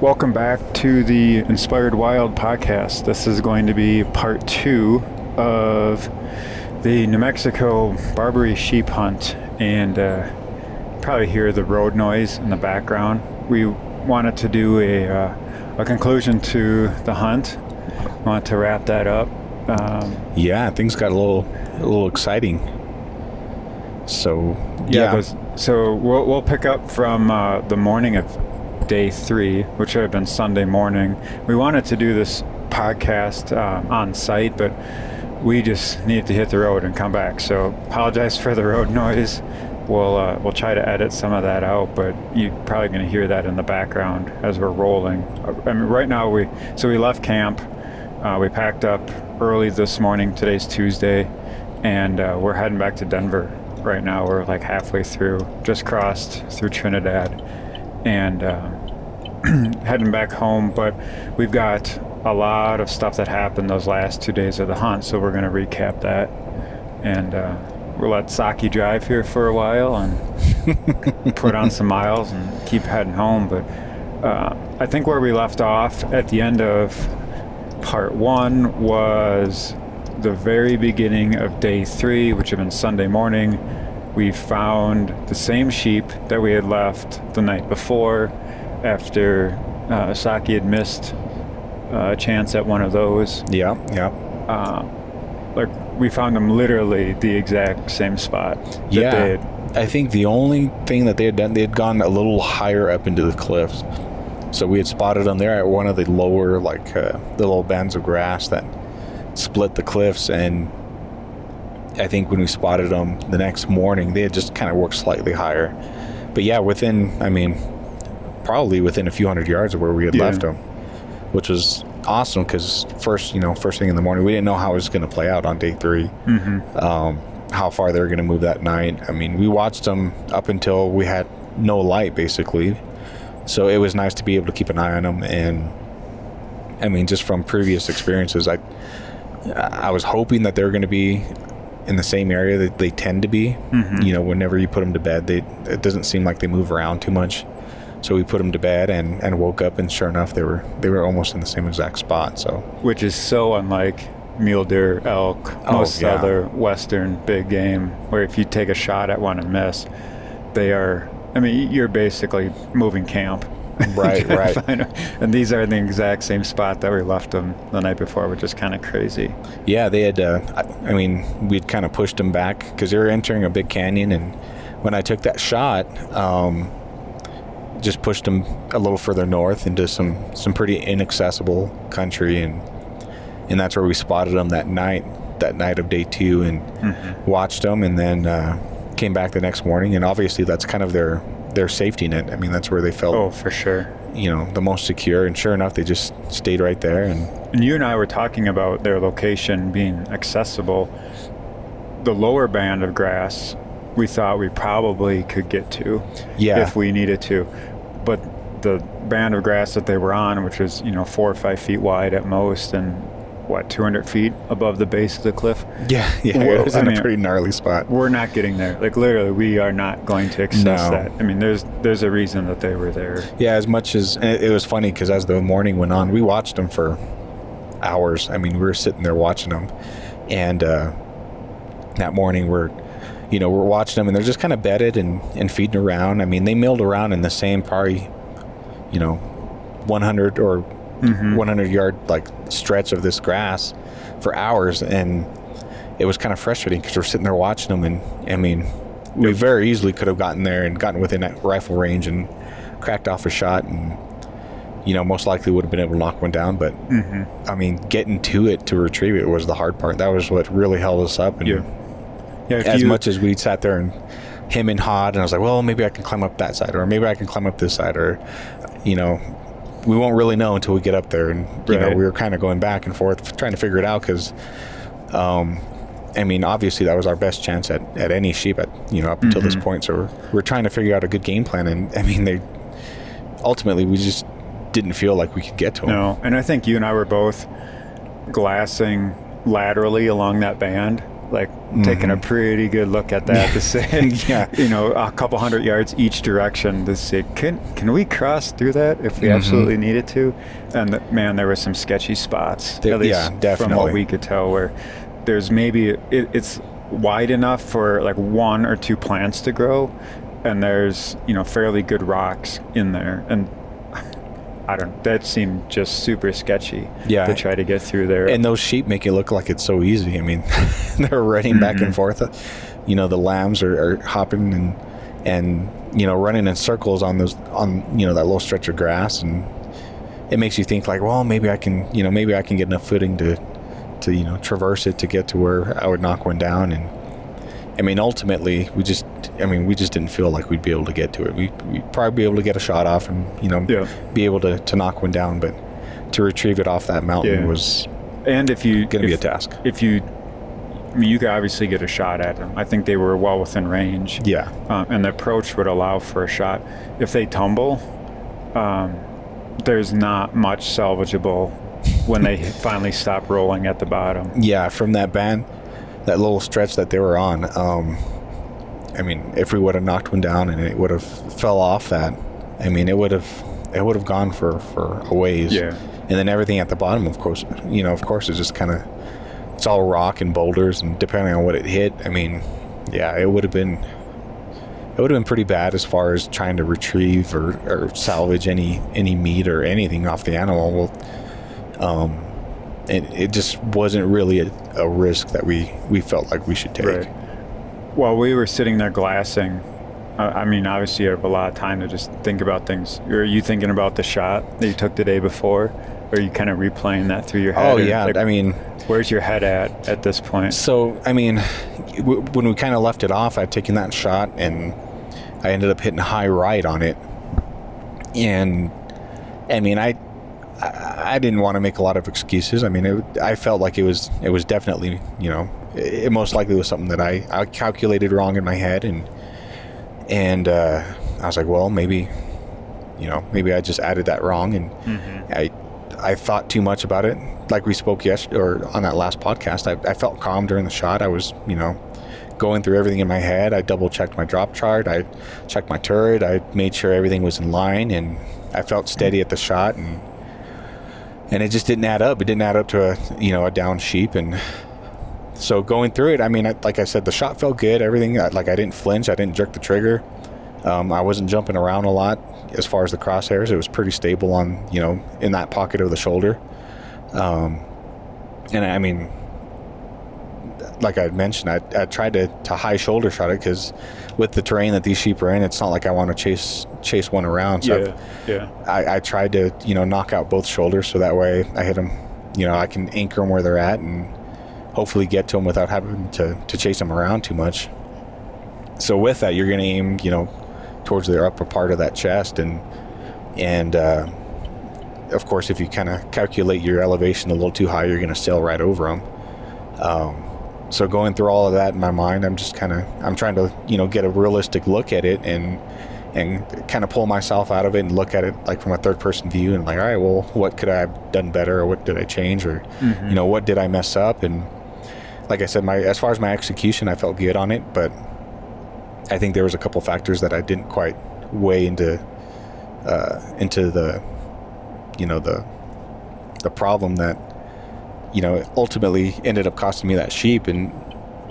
Welcome back to the Inspired Wild podcast. This is going to be part two of the New Mexico Barbary sheep hunt, and uh, probably hear the road noise in the background. We wanted to do a, uh, a conclusion to the hunt. Want to wrap that up. Um, Yeah, things got a little a little exciting. So yeah, yeah, so we'll, we'll pick up from uh, the morning of day three, which would have been Sunday morning. We wanted to do this podcast uh, on site, but we just needed to hit the road and come back. So apologize for the road noise. We'll uh, we'll try to edit some of that out, but you're probably going to hear that in the background as we're rolling. I mean, right now we so we left camp. Uh, we packed up early this morning. Today's Tuesday, and uh, we're heading back to Denver right now. We're like halfway through, just crossed through Trinidad, and uh, heading back home. But we've got a lot of stuff that happened those last two days of the hunt, so we're going to recap that, and uh, we'll let Saki drive here for a while and put on some miles and keep heading home. But uh, I think where we left off at the end of part one was the very beginning of day three, which had been Sunday morning. We found the same sheep that we had left the night before after uh, Saki had missed uh, a chance at one of those. yeah, yeah, Uh, like, we found them literally the exact same spot. that yeah. I think the only thing that they had done, they had gone a little higher up into the cliffs. So we had spotted them there at one of the lower, like uh, the little bands of grass that split the cliffs. And I think when we spotted them the next morning, they had just kind of worked slightly higher. But yeah, within, I mean, probably within a few hundred yards of where we had Yeah. left them, which was awesome because first, you know, first thing in the morning, we didn't know how it was going to play out on day 3 Um, how far they were going to move that night. I mean, we watched them up until we had no light, basically. So it was nice to be able to keep an eye on them. And I mean, just from previous experiences, I I was hoping that they were going to be in the same area that they tend to be. You know, whenever you put them to bed, they it doesn't seem like they move around too much. So we put them to bed and, and woke up, and sure enough, they were they were almost in the same exact spot. So which is so unlike mule deer, elk, Oh, most yeah. other western big game, where if you take a shot at one and miss, they are. I mean, you're basically moving camp. Right, right. and these are in the exact same spot that we left them the night before, which is kind of crazy. Yeah, they had. Uh, I, I mean, we'd kind of pushed them back because they were entering a big canyon, and when I took that shot, um, just pushed them a little further north into some some pretty inaccessible country, and and that's where we spotted them that night, that night of day two, and watched them, and then uh, came back the next morning, and obviously that's kind of their their safety net. I mean, that's where they felt Oh, for sure. you know the most secure, and sure enough, they just stayed right there, and And you and I were talking about their location being accessible. The lower band of grass, we thought we probably could get to Yeah. if we needed to. But the band of grass that they were on, which was, you know, four or five feet wide at most and what, 200 feet above the base of the cliff, yeah, yeah, Well, it was I in mean- a pretty gnarly spot. we're not getting there. Like literally, we are not going to access No. that. I mean, there's there's a reason that they were there. Yeah, as much as it, it was funny because as the morning went on, we watched them for hours. I mean, we were sitting there watching them, and uh, that morning we're, you know, we're watching them, and they're just kind of bedded and and feeding around. I mean, they milled around in the same probably, you know, 100 or mm-hmm. 100 yard like stretch of this grass for hours, and it was kind of frustrating because we're sitting there watching them, and I mean, we very easily could have gotten there and gotten within that rifle range and cracked off a shot and you know most likely would have been able to knock one down. But mm-hmm. i mean getting to it to retrieve it was the hard part. That was what really held us up and Yeah. As you- much as we sat there and him and hawed and i was like well maybe i can climb up that side or maybe i can climb up this side or you know we won't really know until we get up there and you know we were kind of going back and forth trying to figure it out because um I mean, obviously that was our best chance at, at any sheep at you know up until this point. So we're, we're trying to figure out a good game plan, and I mean, they ultimately we just didn't feel like we could get to them. No, and I think you and I were both glassing laterally along that band, like taking a pretty good look at that to say, Mm-hmm. Yeah. you know, a couple hundred yards each direction to say, can can we cross through that if we Mhm. absolutely needed to? And man, there were some sketchy spots. There- at least yeah, from what we could tell, where there's maybe it, it's wide enough for like one or two plants to grow, and there's you know fairly good rocks in there, and I don't. That seemed just super sketchy. Yeah. To try to get through there. And those sheep make it look like it's so easy. I mean, they're running back Mhm. and forth. You know, the lambs are, are hopping and and you know running in circles on those on you know that little stretch of grass, and it makes you think like, well, maybe I can you know maybe I can get enough footing to to you know traverse it to get to where I would knock one down. And I mean, ultimately, we just I mean we just didn't feel like we'd be able to get to it. We we'd probably be able to get a shot off and you know Yeah. be able to to knock one down, but to retrieve it off that mountain Yeah. was and if you going to be a task. if you I mean, you could obviously get a shot at them. I think they were well within range. Yeah. Um, and the approach would allow for a shot. If they tumble, um, there's not much salvageable when they finally stop rolling at the bottom. Yeah, from that band, that little stretch that they were on. Um, I mean, if we would have knocked one down and it would have fell off that, I mean, it would have it would have gone for for a ways. Yeah. And then everything at the bottom, of course, you know, of course, is just kind of it's all rock and boulders, and depending on what it hit, I mean, yeah, it would have been it would have been pretty bad as far as trying to retrieve or, or salvage any any meat or anything off the animal. Well, um, it, it just wasn't really a, a risk that we we felt like we should take. Right. While we were sitting there glassing, I mean, obviously you have a lot of time to just think about things. Are you thinking about the shot that you took the day before? Or are you kind of replaying that through your head? Oh yeah, like, I mean, where's your head at at this point? So, I mean, w- when we kind of left it off, I'd taken that shot and I ended up hitting high right on it. And I mean, I I, I didn't want to make a lot of excuses. I mean, it, I felt like it was it was definitely you know it, most likely was something that I I calculated wrong in my head and and uh, I was like, well, maybe you know maybe I just added that wrong and I I thought too much about it. Like we spoke yesterday or on that last podcast, I, I felt calm during the shot. I was, you know, going through everything in my head. I double checked my drop chart. I checked my turret. I made sure everything was in line, and I felt steady at the shot. And and it just didn't add up. It didn't add up to a you know a down sheep. And so going through it, I mean, I, like I said, the shot felt good. Everything I- like I didn't flinch. I didn't jerk the trigger. Um, I wasn't jumping around a lot as far as the crosshairs. It was pretty stable on, you know, in that pocket of the shoulder. Um, and I mean, like I mentioned, I, I tried to, to high shoulder shot it because with the terrain that these sheep are in, it's not like I want to chase chase one around. So yeah, yeah. I, I tried to, you know, knock out both shoulders so that way I hit them, you know, I can anchor them where they're at and hopefully get to them without having to, to chase them around too much. So with that, you're going to aim, you know, towards their upper part of that chest and and uh, of course, if you kind of calculate your elevation a little too high, you're going to sail right over them. Um, so going through all of that in my mind, I'm just kind of I'm trying to you know get a realistic look at it and and kind of pull myself out of it and look at it like from a third person view and like all right, well, what could I have done better or what did I change or you know what did I mess up and like I said, my as far as my execution, I felt good on it, but I think there was a couple factors that I didn't quite weigh into uh, into the you know the the problem that you know ultimately ended up costing me that sheep and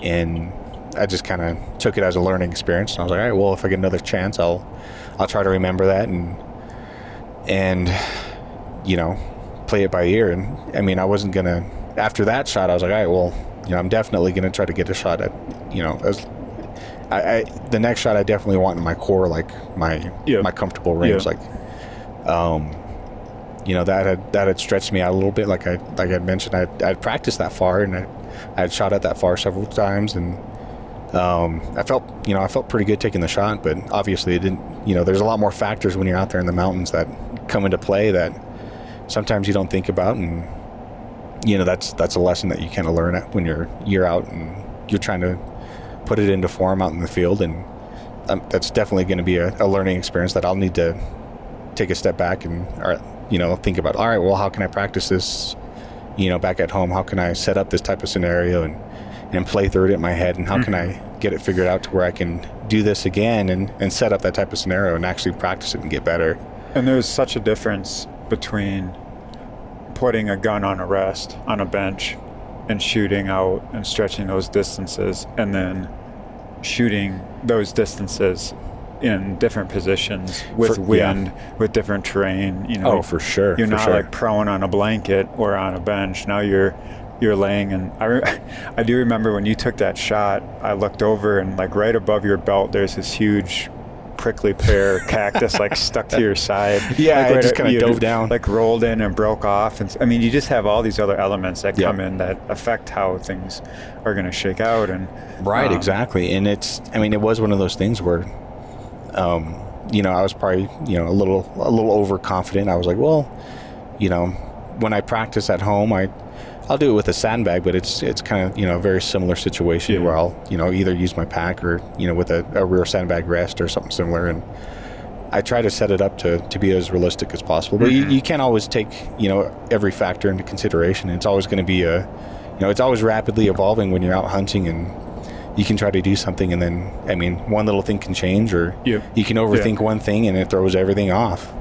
and I just kind of took it as a learning experience and I was like all right well if I get another chance I'll I'll try to remember that and and you know play it by ear and I mean I wasn't gonna after that shot I was like all right well you know I'm definitely gonna try to get a shot at you know as I, I the next shot I definitely want in my core like my Yeah. my comfortable range Yeah. like um you know that had that had stretched me out a little bit like I like I mentioned I I'd practiced that far and I I had shot at that far several times and um, I felt you know I felt pretty good taking the shot but obviously it didn't you know there's a lot more factors when you're out there in the mountains that come into play that sometimes you don't think about and you know that's that's a lesson that you kind of learn at when you're you're out and you're trying to put it into form out in the field and um, that's definitely going to be a, a learning experience that I'll need to take a step back and or, you know think about all right well how can I practice this you know back at home how can I set up this type of scenario and and play through it in my head and how can Mm-hmm. I get it figured out to where I can do this again and, and set up that type of scenario and actually practice it and get better. And there's such a difference between putting a gun on a rest on a bench and shooting out and stretching those distances and then shooting those distances in different positions with For- yeah. wind, with different terrain. You know, Oh, for sure. you're for not sure. like prone on a blanket or on a bench. Now you're you're laying and I, re- I do remember when you took that shot I looked over and like right above your belt there's this huge prickly pear cactus like stuck to your side Yeah, like it just kinda dove down. like rolled in and broke off and I mean you just have all these other elements that come in that affect how things are going to shake out and Right, um, exactly. And it's I mean it was one of those things where um, you know, I was probably, you know, a little a little overconfident. I was like, well, you know, when I practice at home, I I'll do it with a sandbag, but it's it's kind of, you know, a very similar situation Yeah. where I'll, you know, either use my pack or, you know, with a, a rear sandbag rest or something similar and I try to set it up to, to be as realistic as possible. But Mhm. you, you can't always take, you know, every factor into consideration. It's always going to be a, you know, it's always rapidly evolving when you're out hunting and you can try to do something and then, I mean, one little thing can change or you can overthink one thing and it throws everything off.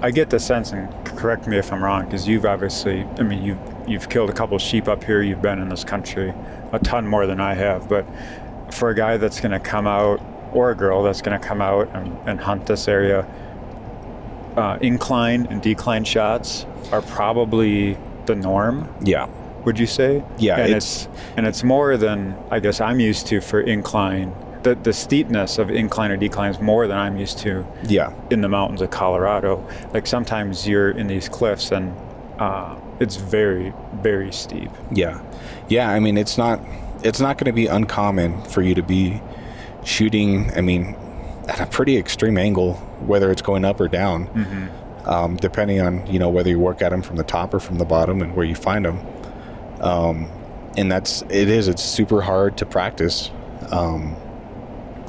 I get the sense, and correct me if I'm wrong, because you've obviously, I mean, you've you've killed a couple sheep up here. You've been in this country a ton more than I have. But for a guy that's going to come out, or a girl that's going to come out and, and hunt this area, uh, incline and decline shots are probably the norm. Yeah. Would you say? Yeah, and it's- it's and it's more than I guess I'm used to for incline. The the steepness of incline or decline is more than I'm used to Yeah. in the mountains of Colorado. Like sometimes you're in these cliffs and uh, it's very, very steep. Yeah, yeah. I mean, it's not it's not going to be uncommon for you to be shooting. I mean, at a pretty extreme angle, whether it's going up or down, um, depending on you know whether you work at them from the top or from the bottom and where you find them. Um, and that's it is. It's super hard to practice. Um,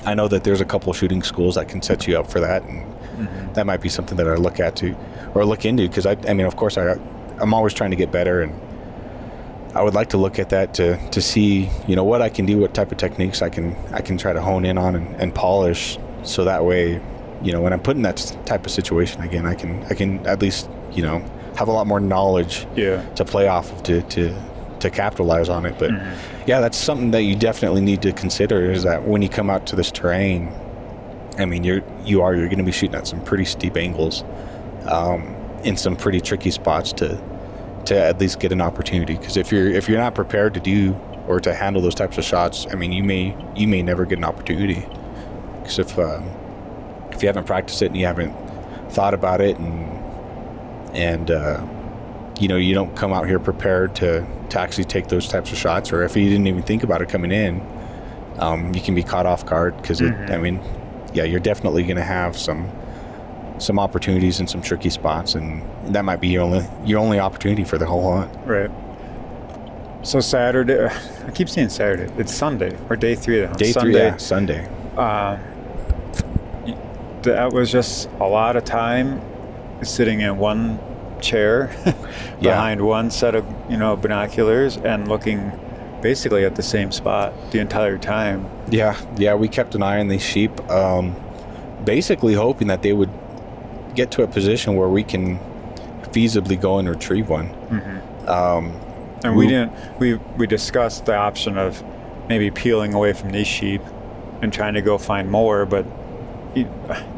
I know that there's a couple shooting schools that can set you up for that, and that might be something that I look at to or look into because I, I mean, of course, I I'm always trying to get better and. I would like to look at that to, to see you know what I can do, what type of techniques I can I can try to hone in on and, and polish, so that way, you know, when I'm put in that type of situation again, I can I can at least you know have a lot more knowledge Yeah. to play off of to to, to capitalize on it. But yeah, that's something that you definitely need to consider is that when you come out to this terrain, I mean you're you are you're going to be shooting at some pretty steep angles, um, in some pretty tricky spots to to at least get an opportunity. Because if you're if you're not prepared to do or to handle those types of shots, I mean you may you may never get an opportunity. Because if um, if you haven't practiced it and you haven't thought about it and and uh, you know you don't come out here prepared to to actually take those types of shots, or if you didn't even think about it coming in, um, you can be caught off guard. Because I mean, yeah, you're definitely going to have some some opportunities in some tricky spots, and that might be your only your only opportunity for the whole hunt. Right. So Saturday, I keep saying Saturday. It's Sunday or day three. Of the hunt. Day Sunday. three, yeah, Sunday. Uh, that was just a lot of time sitting in one chair behind one set of you know binoculars and looking basically at the same spot the entire time. Yeah, yeah, we kept an eye on these sheep, um, basically hoping that they would get to a position where we can feasibly go and retrieve one. Um, And we We- didn't. We we discussed the option of maybe peeling away from these sheep and trying to go find more, but it,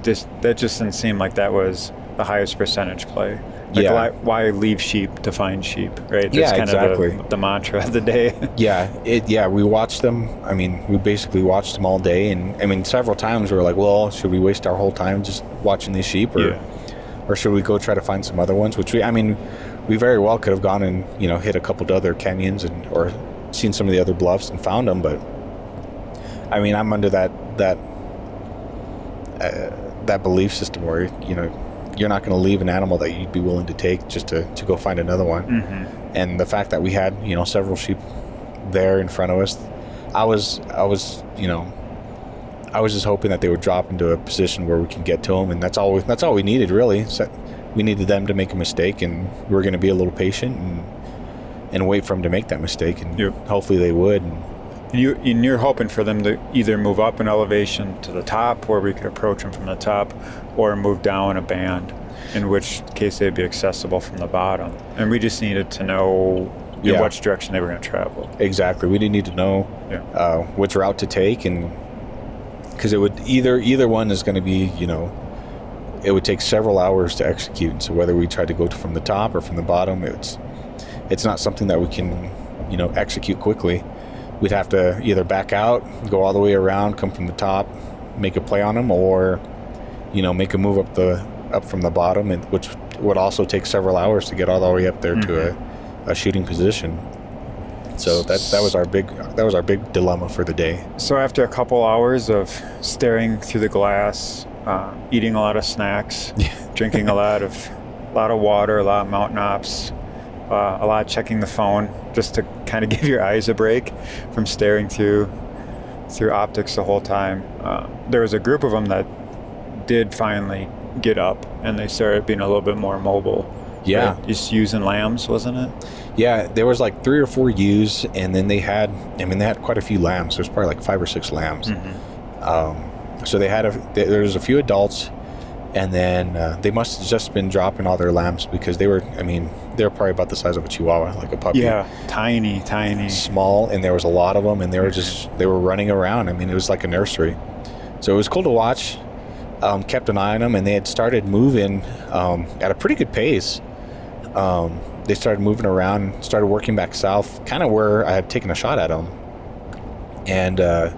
just that just didn't seem like that was the highest percentage play. Like Yeah. why, why leave sheep to find sheep, right? Yeah, kind exactly. of the, the mantra of the day. yeah, it. Yeah, we watched them. I mean, we basically watched them all day, and I mean, several times we were like, "Well, should we waste our whole time just watching these sheep, or, Yeah. or should we go try to find some other ones?" Which we, I mean, we very well could have gone and you know hit a couple of other canyons and or seen some of the other bluffs and found them, but I mean, I'm under that that uh, that belief system where you know you're not going to leave an animal that you'd be willing to take just to, to go find another one. Mm-hmm. And the fact that we had you know several sheep there in front of us, I was I was you know I was just hoping that they would drop into a position where we can get to them, and that's all we, that's all we needed really. So we needed them to make a mistake, and we are going to be a little patient and and wait for them to make that mistake, and Yep. hopefully they would. And You, and you're hoping for them to either move up in elevation to the top, where we could approach them from the top, or move down a band, in which case they'd be accessible from the bottom. And we just needed to know in Yeah. which direction they were going to travel. Exactly. We didn't need to know Yeah. uh, which route to take, and because it would either either one is going to be, you know, it would take several hours to execute. So whether we tried to go from the top or from the bottom, it's it's not something that we can, you know, execute quickly. We'd have to either back out, go all the way around, come from the top, make a play on them, or you know, make a move up the up from the bottom, and which would also take several hours to get all the way up there to a, a shooting position. So that that was our big that was our big dilemma for the day. So after a couple hours of staring through the glass, uh, eating a lot of snacks, drinking a lot of a lot of water, a lot of mountain ops, uh, a lot of checking the phone, just to kind of give your eyes a break from staring through through optics the whole time. Uh, there was a group of them that did finally get up, and they started being a little bit more mobile. Yeah. Right? just using lambs, wasn't it? Yeah, there was like three or four ewes, and then they had I mean they had quite a few lambs. There's probably like five or six lambs. Um, so they had a there was a few adults, and then uh, they must have just been dropping all their lambs because they were I mean they were probably about the size of a chihuahua, like a puppy. Yeah, tiny, tiny. small and there was a lot of them and they were just they were running around i mean it was like a nursery so it was cool to watch um, kept an eye on them and they had started moving um, at a pretty good pace um, they started moving around started working back south kind of where i had taken a shot at them and uh,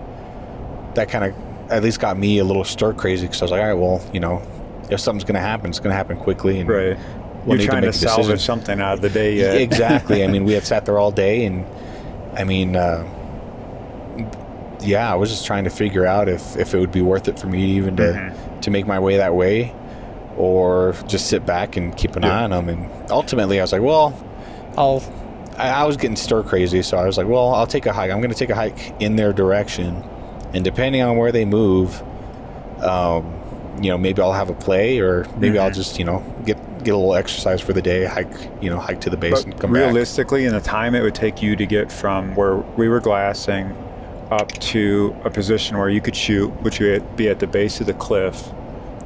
that kind of at least got me a little stir crazy because i was like all right well you know if something's going to happen it's going to happen quickly and Right. we'll You're trying to, decision. salvage something out of the day yet. Exactly. I mean, we had sat there all day, and I mean, uh, yeah, I was just trying to figure out if, if it would be worth it for me even to Mhm. to make my way that way, or just sit back and keep an Yeah. eye on them. And ultimately, I was like, well, I'll. I, I was getting stir crazy, so I was like, well, I'll take a hike. I'm going to take a hike in their direction, and depending on where they move, um, you know, maybe I'll have a play, or maybe I'll Mhm. just, you know, get get a little exercise for the day, hike, you know, hike to the base and But come back. realistically, in the time it would take you to get from where we were glassing up to a position where you could shoot, which would be at the base of the cliff,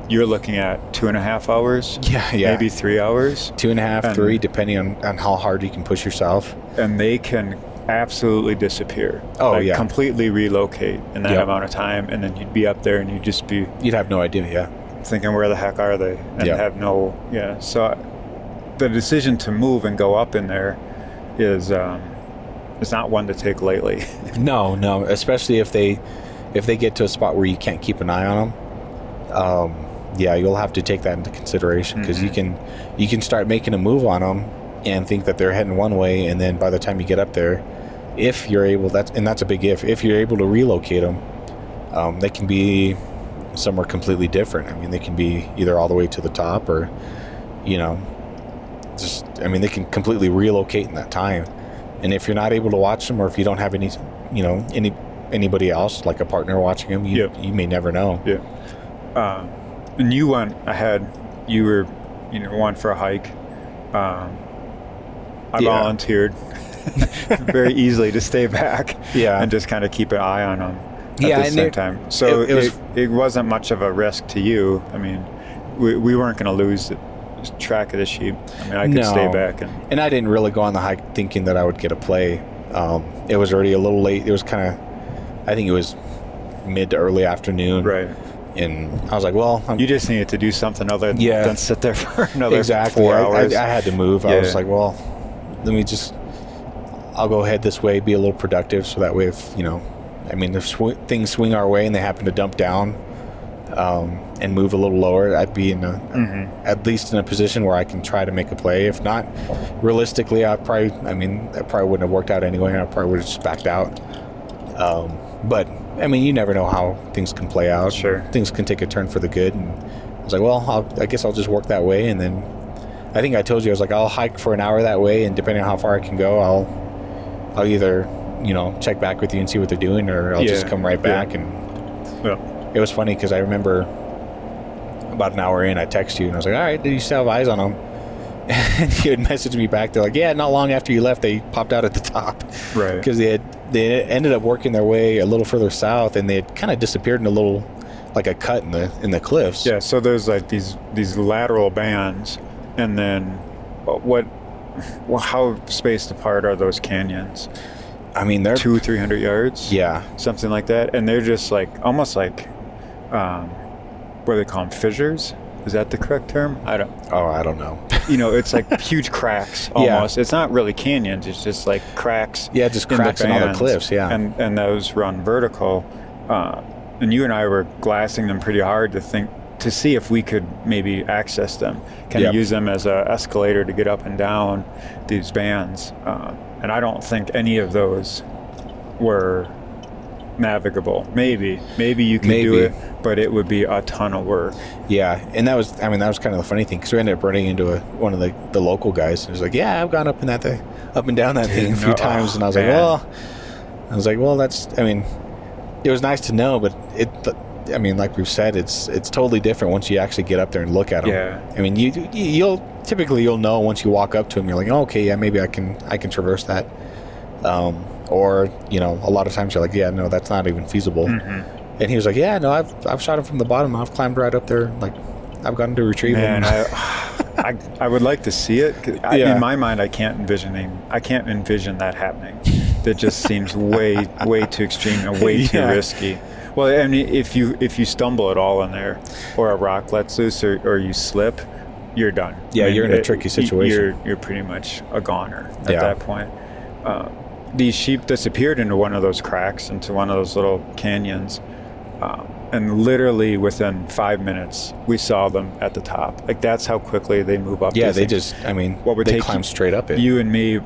you're looking at two and a half hours, Yeah, yeah. maybe three hours, two and a half, And- three, depending on, on how hard you can push yourself. and they can absolutely disappear. Oh, like yeah. completely relocate in that Yep. amount of time, and then you'd be up there and you'd just be You'd have no idea. Yeah. thinking where the heck are they and Yeah. have no yeah so I- the decision to move and go up in there is um is not one to take lightly No, no. Especially if they if they get to a spot where you can't keep an eye on them. Um, yeah, you'll have to take that into consideration because you Mhm. can you can start making a move on them and think that they're heading one way, and then by the time you get up there, if you're able that's and that's a big if if you're able to relocate them, um, they can be somewhere completely different. I mean, they can be either all the way to the top or you know just I mean they can completely relocate in that time. And if you're not able to watch them, or if you don't have any, you know, any anybody else like a partner watching them, you Yep. you may never know. yeah um and you went ahead you were you know went for a hike um i Yeah. volunteered very easily to stay back Yeah. and just kind of keep an eye on them at Yeah, the same it- time. So it- it, was- it, wasn't much of a risk to you. I mean, we, we weren't going to lose the track of the sheep. I mean, I could stay back and And I didn't really go on the hike thinking that I would get a play. Um, it was already a little late. It was kind of, I think it was mid to early afternoon. right. And I was like, well, I'm, You just needed to do something other Yeah. than sit there for another exactly. four I, I. I had to move. I was like, well, let me just, I'll go ahead this way, be a little productive, so that way, if you know, I mean, if sw- things swing our way and they happen to dump down um, and move a little lower, I'd be in a, Mhm. at least in a position where I can try to make a play. If not, realistically, I probably, I mean, that probably wouldn't have worked out anyway. I probably would have just backed out. Um, but I mean, you never know how things can play out. Sure. things can take a turn for the good. And I was like, well, I'll, I guess I'll just work that way. And then I think I told you I was like, I'll hike for an hour that way, and depending on how far I can go, I'll, I'll either, you know, check back with you and see what they're doing, or I'll just come right yeah. back. And Yeah. it was funny because I remember about an hour in, I text you and I was like, all right, do you still have eyes on them? And you'd message me back. They're like, "Yeah, not long after you left, they popped out at the top Right. because they had they ended up working their way a little further south, and they had kind of disappeared in a little like a cut in the in the cliffs. Yeah, so there's like these these lateral bands, and then uh, what? Well, how spaced apart are those canyons? I mean, they're Two, three hundred yards, yeah, something like that, and they're just like almost like, um, what do they call them? Fissures? Is that the correct term? I don't. oh, I don't know. You know, it's like huge cracks Yeah. almost. It's not really canyons. It's just like cracks. Yeah, just in cracks in all the cliffs, yeah. and and those run vertical. Uh, and you and I were glassing them pretty hard to think to see if we could maybe access them, kind Yep. of use them as an escalator to get up and down these bands. Uh, and I don't think any of those were navigable. Maybe, maybe you could do it, but it would be a ton of work. Yeah, and that was I mean that was kind of the funny thing because we ended up running into a, one of the, the local guys. and He was like, "Yeah, I've gone up in that thing, up and down that thing a few no, times," oh, and I was like, "Well," I was like, "Well, that's I mean, it was nice to know, but it." I mean, like we've said, it's it's totally different once you actually get up there and look at them. Yeah. I mean, you you- you'll typically you'll know once you walk up to them. You're like, oh, okay, yeah, maybe I can I can traverse that. Um, or you know, a lot of times you're like, yeah, no, that's not even feasible. Mm-hmm. And he was like, yeah, no, I've I've shot him from the bottom. I've climbed right up there. Like, I've gotten to retrieve Man, him. I, I, I would like to see it. I, Yeah. In my mind, I can't envisioning. I can't envision that happening. That just seems way, way too extreme and way too risky. Well, I mean, if you if you stumble at all in there, or a rock lets loose, or, or you slip, you're done. Yeah, I mean, you're in a it- tricky situation. You're you're pretty much a goner at Yeah. that point. Uh, these sheep disappeared into one of those cracks, into one of those little canyons. Um, and literally within five minutes, we saw them at the top. Like that's how quickly they move up. yeah, they things. just. I mean, What would they take climb straight up it. you and me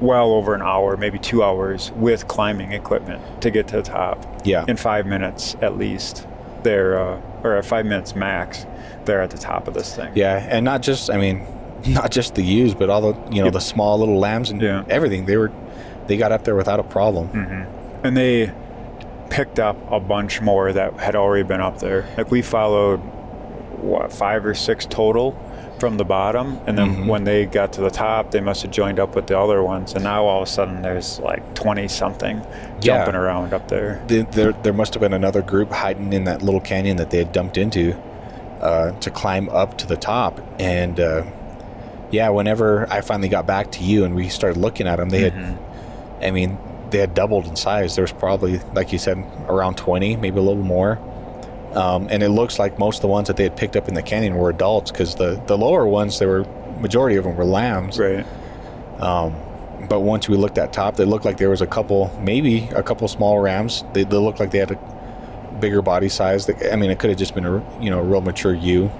well over an hour, maybe two hours with climbing equipment to get to the top. Yeah. In five minutes at least, they're uh, or five minutes max, they're at the top of this thing. Yeah, and not just. I mean, not just the ewes, but all the you know Yeah. the small little lambs and Yeah. everything. They were, they got up there without a problem. Mm-hmm. And they picked up a bunch more that had already been up there. Like we followed what five or six total from the bottom, and then Mhm. when they got to the top, they must have joined up with the other ones. And now all of a sudden, there's like twenty something Yeah. jumping around up there. There, there, there must have been another group hiding in that little canyon that they had dumped into uh, to climb up to the top. And uh, yeah, whenever I finally got back to you and we started looking at them, they Mm-hmm. had, I mean, they had doubled in size. There was probably, like you said, around 20, maybe a little more. Um, and it looks like most of the ones that they had picked up in the canyon were adults because the, the lower ones, there were majority of them were lambs. Right. Um, but once we looked at top, they looked like there was a couple, maybe a couple small rams. They, they looked like they had a bigger body size. I mean, it could have just been a you know a real mature ewe,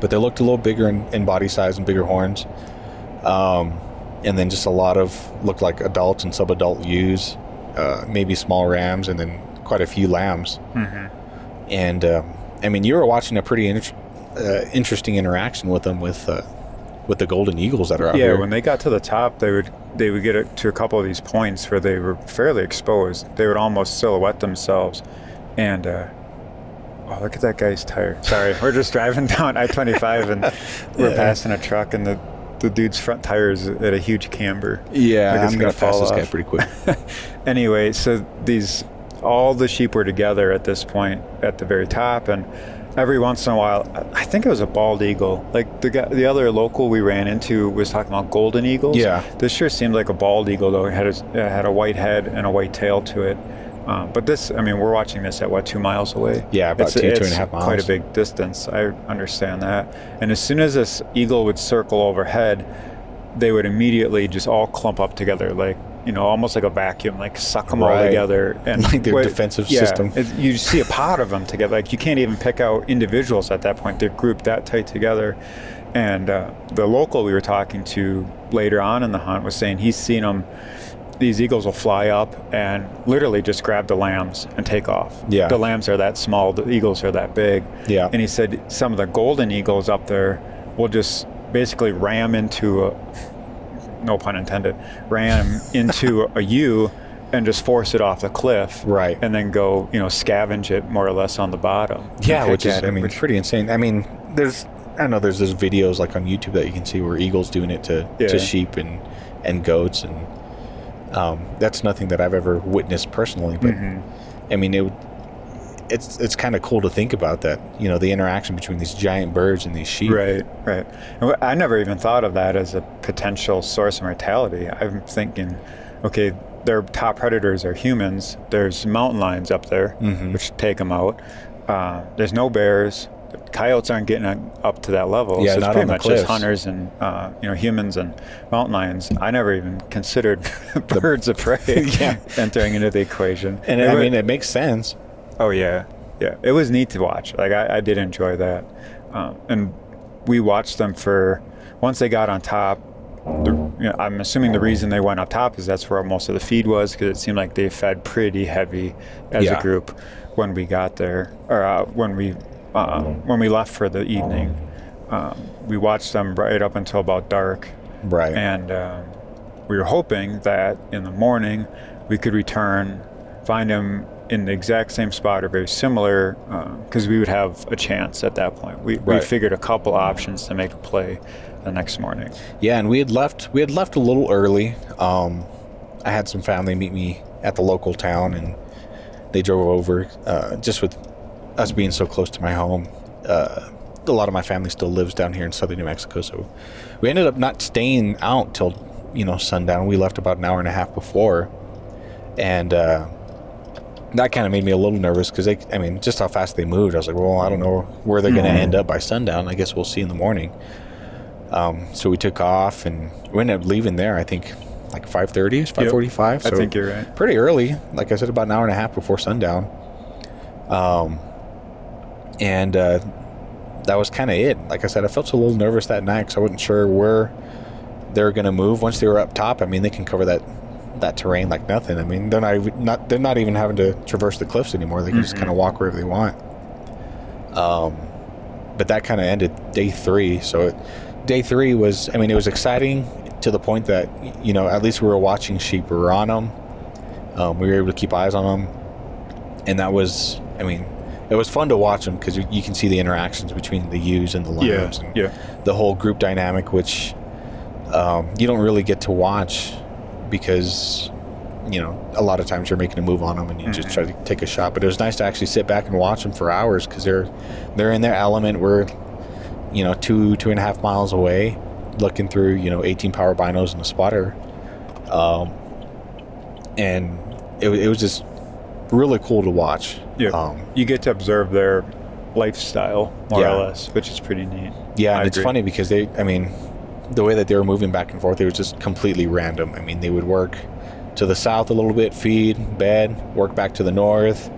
but they looked a little bigger in, in body size and bigger horns. Um, and then just a lot of looked like adults and sub-adult ewes, uh, maybe small rams, and then quite a few lambs. Mm-hmm. And um, I mean, you were watching a pretty int- uh, interesting interaction with them with uh, with the golden eagles that are out there. Yeah, here. when they got to the top, they would they would get to a couple of these points where they were fairly exposed. They would almost silhouette themselves, and uh, oh, look at that guy's tire. Sorry, we're just driving down I-25 and we're Yeah. passing a truck, and the the dude's front tire is at a huge camber. Yeah, Like I'm gonna gonna pass fall this guy pretty quick. anyway, so these all the sheep were together at this point at the very top, and every once in a while, I- think it was a bald eagle. Like the guy, the other local we ran into was talking about golden eagles. Yeah. this sure seemed like a bald eagle though. It had a, it had a white head and a white tail to it. Um, but this, I mean, we're watching this at what two miles away? Yeah, about two, two and a it's Quite a big distance. I understand that. And as soon as this eagle would circle overhead, they would immediately just all clump up together, like you know, almost like a vacuum, like suck them all together, and Like their what- defensive yeah, system. it- you see a pod of them together. Like you can't even pick out individuals at that point. They're grouped that tight together. And uh, the local we were talking to later on in the hunt was saying he's seen them. These eagles will fly up and literally just grab the lambs and take off. Yeah. The lambs are that small. The eagles are that big. Yeah. And he said some of the golden eagles up there will just basically ram into a, no pun intended, ram into a ewe and just force it off the cliff. Right. And then go, you know, scavenge it more or less on the bottom. Yeah, which is at I mean which- pretty insane. I mean, there's I know there's those videos like on YouTube that you can see where eagles doing it to, Yeah. to sheep and and goats and um, that's nothing that I've ever witnessed personally but Mhm. I mean, it would, it's it's kind of cool to think about that. You know, the interaction between these giant birds and these sheep. Right, right. And I never even thought of that as a potential source of mortality. I'm thinking, okay, their top predators are humans. There's mountain lions up there, Mhm. which take them out. Uh, there's no bears. Coyotes aren't getting up to that level. Yeah, so it's not pretty much cliffs. just hunters and uh, you know humans and mountain lions. I never even considered birds of prey Yeah. entering into the equation. And It I mean, it makes sense. Oh yeah, yeah. It was neat to watch. Like I, I did enjoy that, um, and we watched them for once they got on top. The, you know, I'm assuming the reason they went up top is that's where most of the feed was because it seemed like they fed pretty heavy as Yeah. a group when we got there or uh, when we uh, when we left for the evening. Um, we watched them right up until about dark, Right. and um, we were hoping that in the morning we could return, find him in the exact same spot or very similar, because we would have a chance at that point. We, we figured a couple options to make a play the next morning. yeah, and we had left. We had left a little early. Um, I had some family meet me at the local town, and they drove over. Uh, just with us being so close to my home, uh, a lot of my family still lives down here in southern New Mexico. So we ended up not staying out till you know sundown. We left about an hour and a half before, and uh, that kind of made me a little nervous because they, I mean, just how fast they moved. I was like, well, I don't know where they're going to Mhm. end up by sundown. I guess we'll see in the morning. Um, so we took off and we ended up leaving there. I think like 5:30, 5:45. I So think you're right. pretty early. Like I said, about an hour and a half before sundown. Um, and uh, that was kind of it. Like I said, I felt a little nervous that night because I wasn't sure where they were going to move. Once they were up top, I mean, they can cover that that terrain like nothing. I mean, they're not even, not they're not even having to traverse the cliffs anymore. They can just Mhm. kind of walk wherever they want. Um, but that kind of ended day three. So it, day three was, I mean, it was exciting to the point that you know at least we were watching sheep. We were on them. Um, we were able to keep eyes on them, and that was, I mean, it was fun to watch them because you, you can see the interactions between the ewes and the Yeah, lambs, and yeah. the whole group dynamic, which um, you don't really get to watch because you know a lot of times you're making a move on them and you just Mhm. try to take a shot. But it was nice to actually sit back and watch them for hours because they're they're in their element. We're you know two two and a half miles away, looking through you know 18 power binos and a spotter, um, and it, it was just really cool to watch. Yeah. Um, You get to observe their lifestyle more Yeah. or less, which is pretty neat. Yeah, I and it's funny because they, I mean, the way that they were moving back and forth, it was just completely random. I mean, they would work to the south a little bit, feed, bed, work back to the north,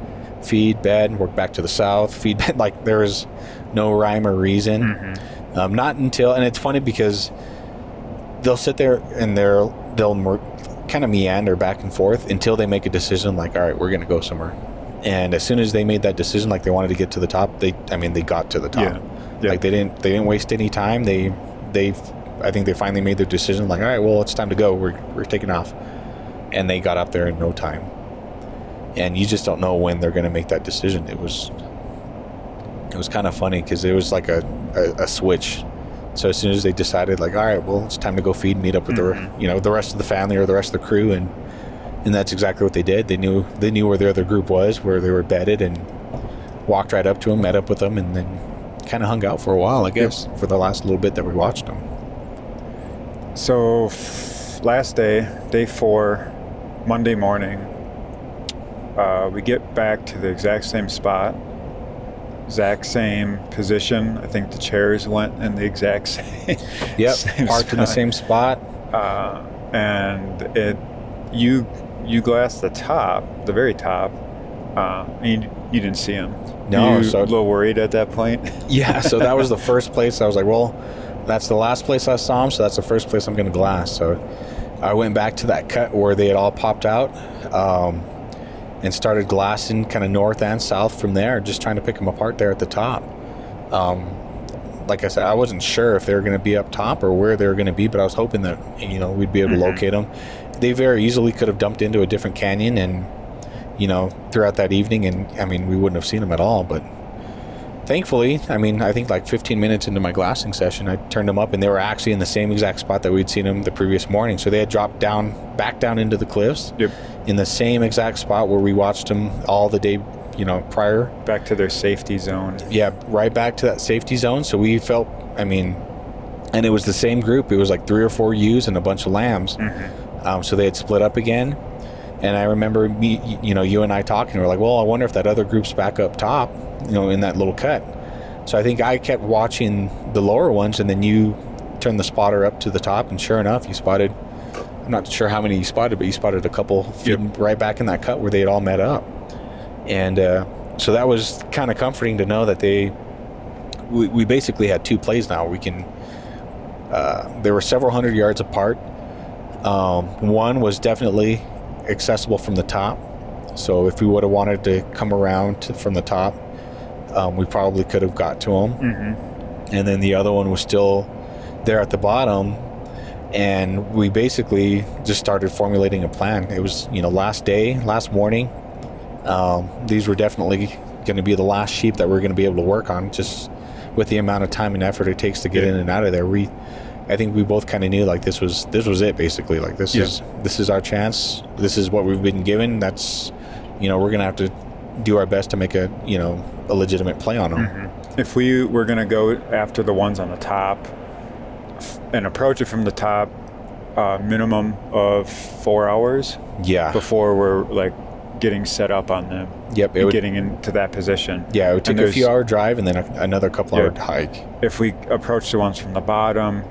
feed, bed, work back to the south, feed, bed. Like there was no rhyme or reason. Mhm. Um, not until, and it's funny because they'll sit there and they're they'll mer- kind of meander back and forth until they make a decision. Like, all right, we're gonna go somewhere. And as soon as they made that decision, like they wanted to get to the top, they, I mean, they got to the top. Yeah. Yeah. Like they didn't they didn't waste any time. They they I think they finally made their decision. Like, all right, well, it's time to go. We're we're taking off, and they got up there in no time. And you just don't know when they're going to make that decision. It was it was kind of funny because it was like a, a a switch. So as soon as they decided, like, all right, well, it's time to go feed, and meet up with Mhm. the you know the rest of the family or the rest of the crew, and and that's exactly what they did. They knew they knew where their other group was, where they were bedded, and walked right up to them, met up with them, and then kind of hung out for a while, I guess, for the last little bit that we watched them. So, f- last day, day four, Monday morning, uh, we get back to the exact same spot, exact same position. I think the chairs went in the exact same. Yep, same parked in the same spot. Uh, and it, you, you glassed the top, the very top. Uh, and you, you didn't see him. No, you so- a little worried at that point. Yeah, so that was the first place. I was like, well, that's the last place I saw them, so that's the first place I'm going to glass. So I went back to that cut where they had all popped out um, and started glassing kind of north and south from there, just trying to pick them apart there at the top. Um, like I said, I wasn't sure if they were going to be up top or where they were going to be, but I was hoping that you know we'd be able to Mhm. locate them. They very easily could have dumped into a different canyon and you know throughout that evening, and I mean we wouldn't have seen them at all. But thankfully, I mean, I think like 15 minutes into my glassing session, I turned them up, and they were actually in the same exact spot that we'd seen them the previous morning. So they had dropped down, back down into the cliffs, Yep. in the same exact spot where we watched them all the day, you know, prior. Back to their safety zone. Yeah, right back to that safety zone. So we felt, I mean, and it was the same group. It was like three or four ewes and a bunch of lambs. Um, so they had split up again. And I remember me, you know, you and I talking. We're like, well, I wonder if that other group's back up top, you know, in that little cut. So I think I kept watching the lower ones, and then you turned the spotter up to the top, and sure enough, you spotted. I'm not sure how many you spotted, but you spotted a couple feeding right back in that cut where they had all met up. And uh, so that was kind of comforting to know that they. We, we basically had two plays now. We can. Uh, they were several hundred yards apart. Um, one was definitely accessible from the top. So if we would have wanted to come around to, from the top, um, we probably could have got to them. Mm-hmm. And then the other one was still there at the bottom. And we basically just started formulating a plan. It was, you know, last day, last morning. Um, these were definitely going to be the last sheep that we're going to be able to work on, just with the amount of time and effort it takes to get Yeah. in and out of there. We, I think we both kind of knew like this was this was it basically. Like this Yeah. is this is our chance. This is what we've been given. That's, you know, we're going to have to do our best to make a you know a legitimate play on them. If we were going to go after the ones on the top f- and approach it from the top, uh, minimum of four hours Yeah. before we're like getting set up on them, Yep. It would, getting into that position. Yeah, it would take a few hour drive and then a, another couple Yeah. hour hike. If we approach the ones from the bottom,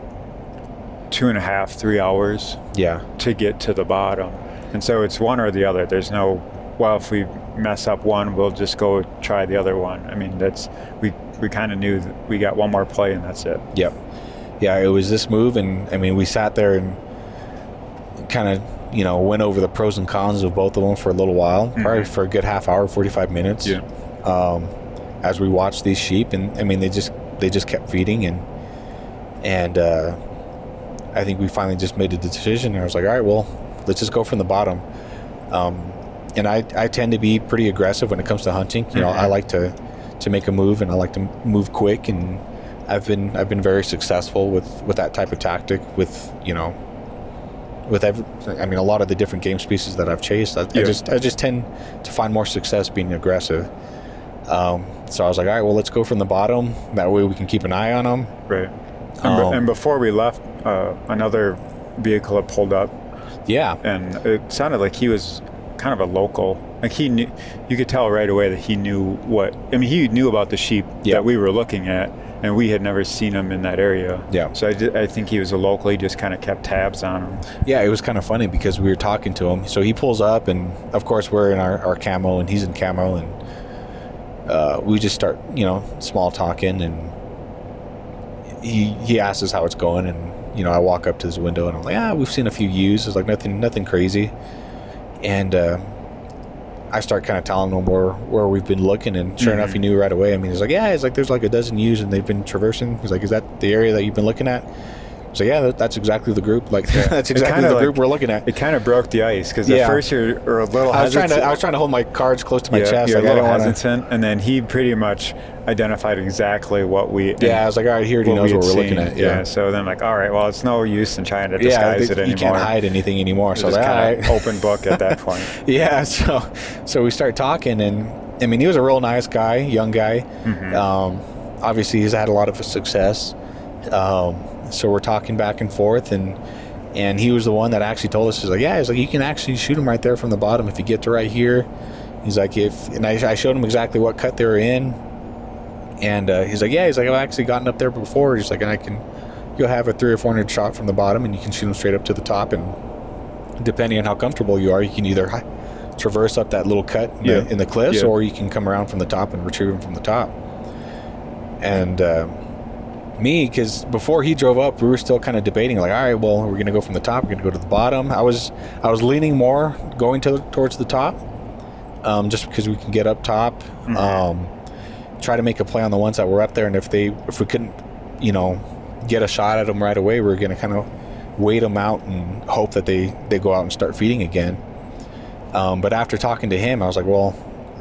two and a half, three hours Yeah, to get to the bottom. And so it's one or the other. There's no, well, if we mess up one, we'll just go try the other one. I mean, that's, we, we kind of knew that we got one more play and that's it. yep, yeah. It was this move, and I mean, we sat there and kind of you know went over the pros and cons of both of them for a little while, probably for a good half hour, forty five minutes. Um, as we watched these sheep, and I mean, they just they just kept feeding, and and uh, I think we finally just made a decision. And I was like, all right, well, let's just go from the bottom. Um, and I, I tend to be pretty aggressive when it comes to hunting. You know, Mhm. I like to to make a move, and I like to move quick. And I've been I've been very successful with with that type of tactic. With you know, with every, I mean, a lot of the different game species that I've chased, I, I just I just tend to find more success being aggressive. Um, so I was like, all right, well, let's go from the bottom. That way we can keep an eye on them. Right. And, Um, and before we left, uh, another vehicle had pulled up Yeah, and it sounded like he was kind of a local. Like he knew, you could tell right away that he knew what. I mean, he knew about the sheep Yeah. that we were looking at, and we had never seen him in that area. Yeah. So I, di- I think he was a local. He just kind of kept tabs on him. yeah. It was kind of funny because we were talking to him. So he pulls up, and of course we're in our, our camo, and he's in camo, and uh, we just start, you know, small talking, and he he asks us how it's going, and you know, I walk up to his window, and I'm like, ah, we've seen a few ewes. It's like nothing, nothing crazy, and. Uh, I start kind of telling him where where we've been looking, and sure enough, he knew right away. I mean, he's like, "Yeah." He's like, "There's like a dozen ewes, and they've been traversing." He's like, "Is that the area that you've been looking at?" So yeah, that, that's exactly the group. Like that's exactly the like- group we're looking at. It kind of broke the ice because Yeah. at first you're, you're a little I was trying to. I was trying to hold my cards close to my yeah, chest. you're Like a I little want to. and then he pretty much identified exactly what we. Yeah, I was like, all right, here he knows what we're looking at. Yeah, So then, like, all right, well, it's no use in trying to yeah. disguise it you anymore. can't hide anything anymore. So I was just like, right. open book at that point. yeah so so we start talking and i mean he was a real nice guy young guy Mm-hmm. um, obviously he's had a lot of success um, so we're talking back and forth and and he was the one that actually told us he's like yeah he's like you can actually shoot him right there from the bottom if you get to right here he's like if and i, I showed him exactly what cut they were in and uh, he's like yeah he's like i've actually gotten up there before he's like and i can you'll have a three or four hundred shot from the bottom and you can shoot them straight up to the top and depending on how comfortable you are, you can either traverse up that little cut in, Yeah. the, in the cliffs, Yeah. or you can come around from the top and retrieve them from the top. And uh, me, because before he drove up, we were still kind of debating, like, all right, well, we're to go from the top, we're to go to the bottom. I was, I was leaning more going to towards the top, um, just because we can get up top. Um, try to make a play on the ones that were up there, and if they, if we couldn't, you know, get a shot at them right away, we are to kind of wait them out and hope that they they go out and start feeding again. Um, but after talking to him, I was like, well,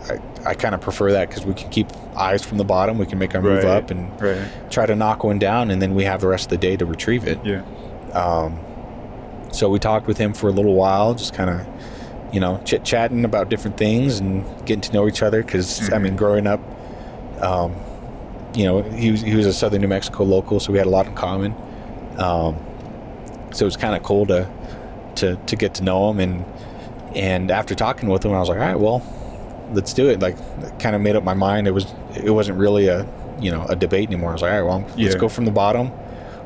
I, I kind of prefer that because we can keep eyes from the bottom. We can make our move Right. up and Right. try to knock one down, and then we have the rest of the day to retrieve it. Yeah. Um, so we talked with him for a little while, just kind of, you know, chit chatting about different things and getting to know each other. Because I mean, growing up, um, you know, he was he was a Southern New Mexico local, so we had a lot in common. Um, so it was kind of cool to to to get to know him, and and after talking with him, I was like, all right, well, let's do it. Like, kind of made up my mind. It was it wasn't really a you know a debate anymore. I was like, all right, well, let's go from the bottom.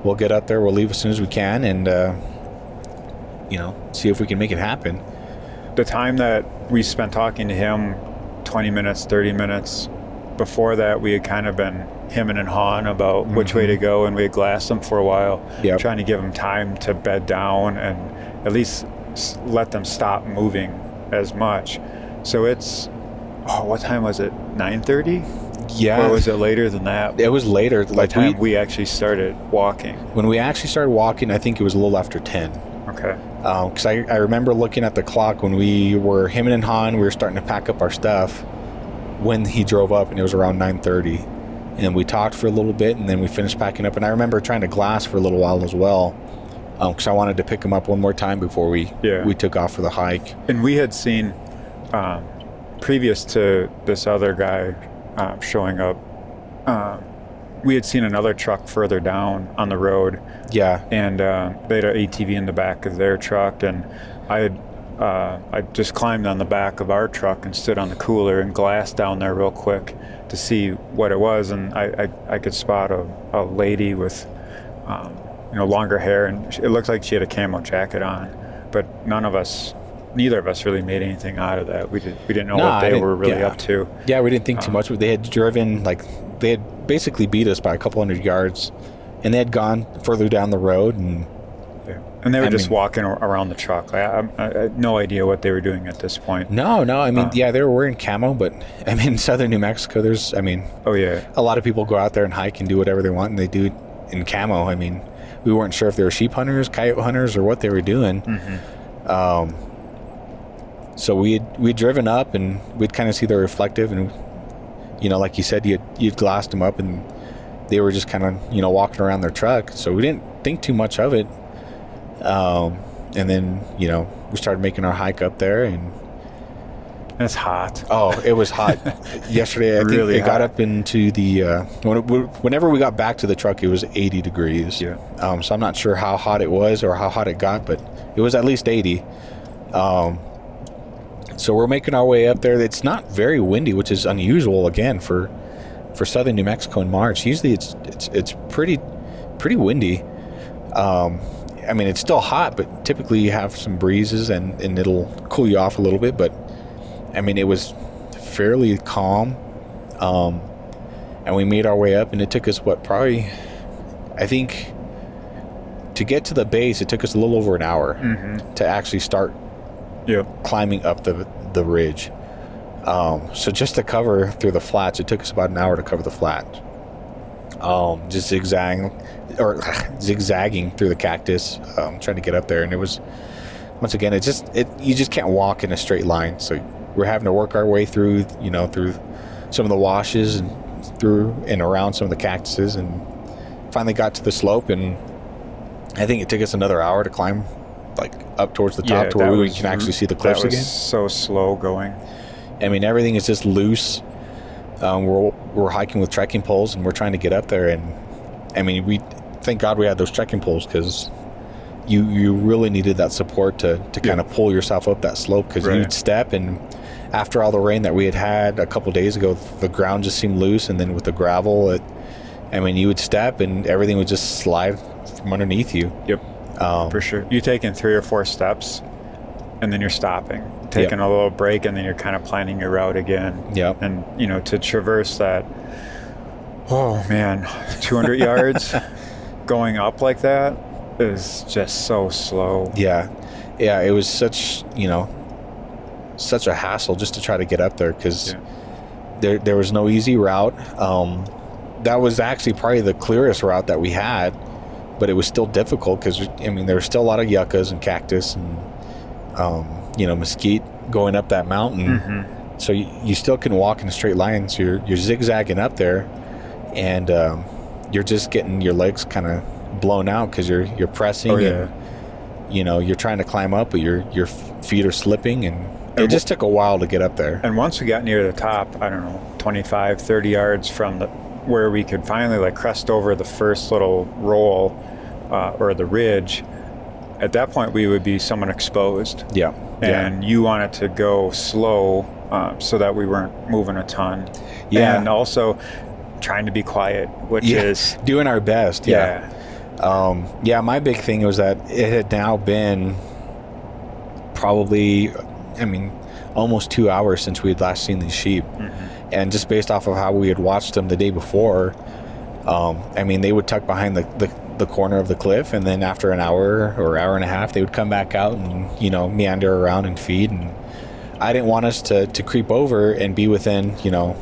We'll get up there. We'll leave as soon as we can, and uh, you know, see if we can make it happen. the time that we spent talking to him 20 minutes 30 minutes before that we had kind of been hemming and hawing about which way to go and we had glassed him for a while Yep. trying to give him time to bed down and at least let them stop moving as much so it's oh what time was it 9.30 Yeah, or was it later than that it was later. by the Like time we, we actually started walking when we actually started walking, I think it was a little after ten. okay because I, I remember looking at the clock when we were him and Han. We were starting to pack up our stuff when he drove up, and it was around 9:30. And we talked for a little bit, and then we finished packing up. And I remember trying to glass for a little while as well, because I wanted to pick him up one more time before we Yeah. we took off for the hike. And we had seen, um, previous to this other guy um, showing up, um, we had seen another truck further down on the road, Yeah, and uh, they had an ATV in the back of their truck, and I had. Uh, I just climbed on the back of our truck and stood on the cooler and glassed down there real quick to see what it was, and I, I, I could spot a, a lady with, um, you know, longer hair, and it looked like she had a camo jacket on, but none of us, neither of us, really made anything out of that. We did, we didn't know No, what they were really yeah. up to. yeah. We didn't think Uh. too much. They had driven like they had basically beat us by a couple hundred yards, and they had gone further down the road and. Yeah. And they were I just mean- walking around the truck. I, I, I had no idea what they were doing at this point. No, no. I mean, Uh. yeah, they were wearing camo, but I mean, in southern New Mexico, there's, I mean, Oh yeah, a lot of people go out there and hike and do whatever they want, and they do it in camo. I mean, we weren't sure if they were sheep hunters, coyote hunters, or what they were doing. Um, so we had we'd driven up, and we'd kind of see the reflective, and you know, like you said, you you'd glassed them up, and they were just kind of you know walking around their truck. So we didn't think too much of it. Um, and then you know we started making our hike up there, and it's hot. Oh, it was hot yesterday. I think Really it got up into the uh, when it, whenever we got back to the truck, it was 80 degrees. Yeah. Um, so I'm not sure how hot it was or how hot it got, but it was at least 80. Um, so we're making our way up there. It's not very windy, which is unusual again for for southern New Mexico in March. Usually it's it's it's pretty pretty windy. Um, I mean, it's still hot, but typically you have some breezes and, and it'll cool you off a little bit. But I mean, it was fairly calm. Um, and we made our way up, and it took us what probably, I think, to get to the base, it took us a little over an hour Mm-hmm. to actually start Yeah. climbing up the the ridge. Um, so just to cover through the flats, it took us about an hour to cover the flat. Um, just zigzagging or zigzagging through the cactus, um, trying to get up there, and it was once again, it just it you just can't walk in a straight line. So we're having to work our way through, you know, through some of the washes and through and around some of the cactuses, and finally got to the slope, and I think it took us another hour to climb like up towards the top Yeah, to where we was can actually see the cliffs again. so slow going. I mean, everything is just loose. Um, we're we're hiking with trekking poles, and we're trying to get up there. And I mean, we thank God we had those trekking poles because you you really needed that support to to kind of pull yourself up that slope because Right. you'd step and after all the rain that we had had a couple days ago, the ground just seemed loose, and then with the gravel, it. I mean, you would step and everything would just slide from underneath you. Yep, Um, for sure. You're taking three or four steps, and then you're stopping, taking a little break, and then you're kind of planning your route again. Yep. And you know, to traverse that. Oh man, 200 yards going up like that is just so slow. Yeah, yeah. It was such you know such a hassle just to try to get up there because Yeah. there there was no easy route. Um, that was actually probably the clearest route that we had, but it was still difficult because I mean there were still a lot of yuccas and cactus and um, you know mesquite going up that mountain. hmm so you, you still can walk in a straight line. So you're you're zigzagging up there, and um, you're just getting your legs kind of blown out because you're you're pressing Oh, yeah. and you know you're trying to climb up, but your your feet are slipping, and it just took a while to get up there. And once we got near the top, I don't know, 25, 30 yards from the where we could finally like crest over the first little roll uh, or the ridge, at that point we would be somewhat exposed. Yeah, And you wanted to go slow uh, so that we weren't moving a ton. Yeah. And also trying to be quiet, which yeah, is, doing our best. Yeah. yeah. Um, yeah, my big thing was that it had now been probably, I mean, almost two hours since we had last seen these sheep. And just based off of how we had watched them the day before, um, I mean, they would tuck behind the, the, the corner of the cliff, and then after an hour or hour and a half, they would come back out and, you know, meander around and feed. And I didn't want us to, to creep over and be within, you know,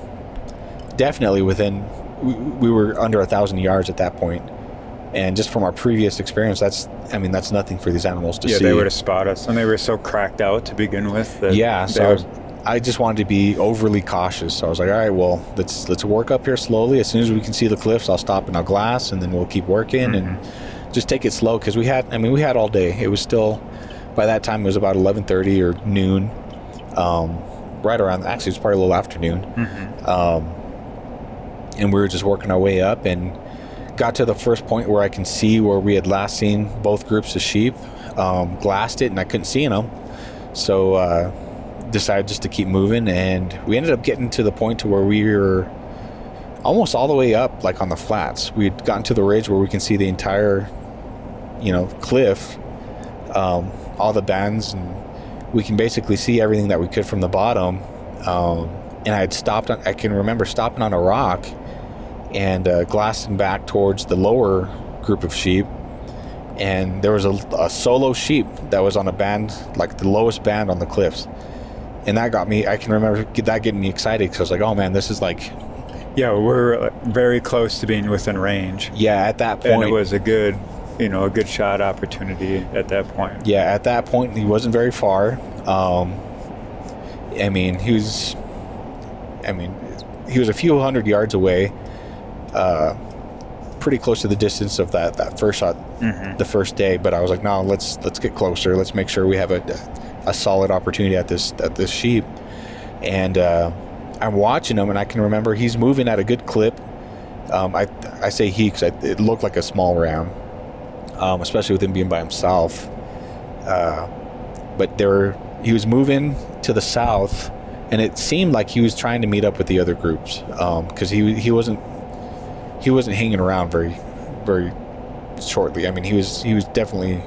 definitely within, we, we were under a thousand yards at that point and just from our previous experience that's i mean that's nothing for these animals to Yeah, see Yeah, they would have spotted us, and they were so cracked out to begin with. That yeah so was, I just wanted to be overly cautious. So i was like all right well let's let's work up here slowly. As soon as we can see the cliffs i'll stop and i'll glass and then we'll keep working and just take it slow. Because we had i mean we had all day. It was still by that time it was about 11.30 or noon. Um, right around actually it's probably a little afternoon. Um, and we were just working our way up and got to the first point where I can see where we had last seen both groups of sheep. Um, glassed it and I couldn't see them, so uh, decided just to keep moving. And we ended up getting to the point to where we were almost all the way up, like on the flats. We had gotten to the ridge where we can see the entire, you know, cliff, um, all the bands, and we can basically see everything that we could from the bottom. Um, and I had stopped. On, I can remember stopping on a rock and uh, glassing back towards the lower group of sheep. And there was a, a solo sheep that was on a band, like the lowest band on the cliffs. And that got me, I can remember that getting me excited because I was like, oh man, this is like, yeah, we're very close to being within range. yeah, at that point. and it was a good you know a good shot opportunity at that point yeah, at that point, he wasn't very far. Um, I mean, he was, I mean, he was a few hundred yards away, uh, pretty close to the distance of that, that first shot the first day. But I was like, no, let's let's get closer. Let's make sure we have a, a solid opportunity at this at this sheep. And uh, I'm watching him, and I can remember he's moving at a good clip. Um, I I say he because it looked like a small ram, um, especially with him being by himself. Uh, but there were, he was moving to the south, and it seemed like he was trying to meet up with the other groups because he he wasn't he wasn't hanging around very very shortly. I mean, he was he was definitely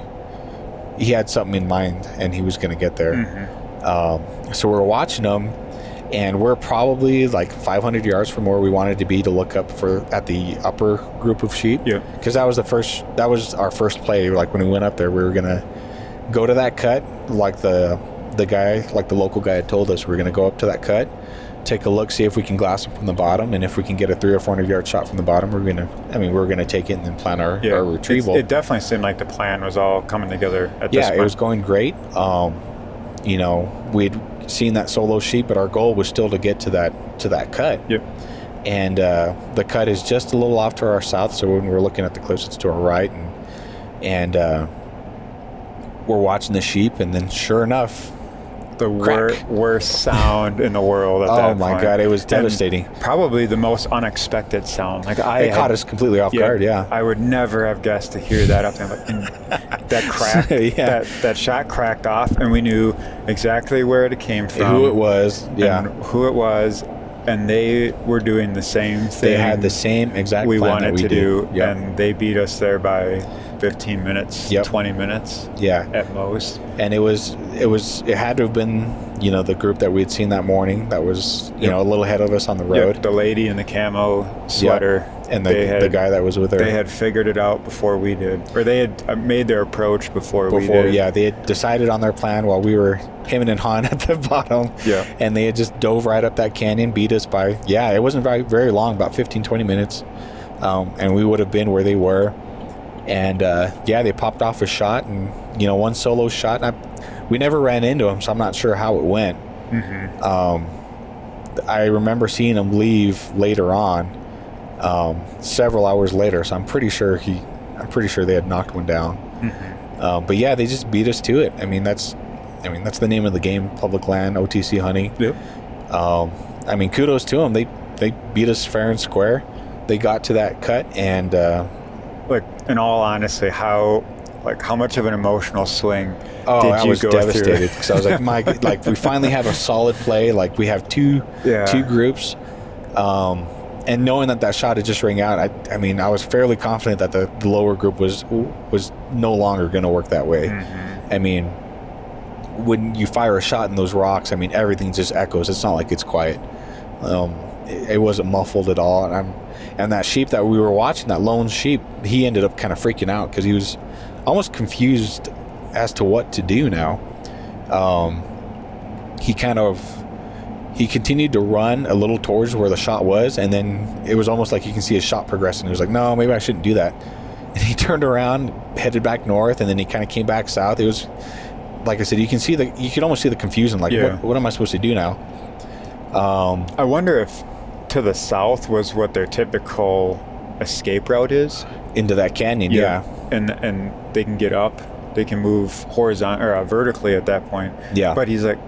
he had something in mind, and he was going to get there. Um, so we're watching him, and we're probably like 500 yards from where we wanted to be to look up for at the upper group of sheep. Yeah. Because that was the first that was our first play. Like when we went up there, we were gonna go to that cut, like the the guy, like the local guy had told us, we are gonna go up to that cut, take a look, see if we can glass them from the bottom, and if we can get a three or four hundred yard shot from the bottom, we're gonna. I mean, we're gonna take it and then plan our, yeah our retrieval. it definitely seemed like the plan was all coming together at this yeah, point it was going great. Um, you know, we'd seen that solo sheep, but our goal was still to get to that to that cut. yep And uh, the cut is just a little off to our south. So when we're looking at the cliffs, it's to our right, and and uh, we're watching the sheep, and then sure enough, the wor- worst sound in the world at oh that my point. god, it was And devastating. probably the most unexpected sound like i It had- caught us completely off guard. Yeah. I would never have guessed to hear that up there. And that crack, Yeah. that, that shot cracked off, and we knew exactly where it came from, Who it was? Yeah. and who it was, and they were doing the same thing. They had the same exact thing we plan wanted that we to did. do, Yep. and they beat us there by 15 minutes, Yep. 20 minutes yeah. at most. and it was it was it had to have been you know the group that we had seen that morning that was you Yep. know a little ahead of us on the Yep, road the lady in the camo sweater, and the, had, the guy that was with her they had figured it out before we did, or they had uh, made their approach before, we did. yeah they had decided on their plan while we were him and Han at the bottom Yeah. and they had just dove right up that canyon beat us by yeah it wasn't very very long about 15 20 minutes um, and we would have been where they were and uh, yeah they popped off a shot and you know one solo shot and I, we never ran into him so i'm not sure how it went Mm-hmm. um, I remember seeing him leave later on, um, several hours later. So I'm pretty sure he, I'm pretty sure they had knocked one down. Um, but yeah, they just beat us to it. I mean, that's, I mean, that's the name of the game, public land, OTC hunting. Yep. Um, I mean, kudos to them. They they beat us fair and square. They got to that cut, and uh, in all honesty, how like how much of an emotional swing oh, did I you was go devastated because I was like, my, like we finally have a solid play. Like we have two Yeah. two groups, um, and knowing that that shot had just rang out, I, I mean, I was fairly confident that the, the lower group was was no longer going to work that way. Mm-hmm. I mean, when you fire a shot in those rocks, I mean, everything just echoes. It's not like it's quiet. Um, it, it wasn't muffled at all. And I'm, and that sheep that we were watching, that lone sheep, he ended up kind of freaking out because he was almost confused as to what to do now. Um, he kind of he continued to run a little towards where the shot was, and then it was almost like you can see his shot progressing. He was like, "No, maybe I shouldn't do that." And he turned around, headed back north, and then he kind of came back south. It was like I said, you can see the you can almost see the confusion. Like, Yeah. what, what am I supposed to do now? Um, I wonder if to the south was what their typical escape route is. into that canyon, yeah, And and they can get up, they can move horizontal or uh, vertically at that point. yeah, But he's like,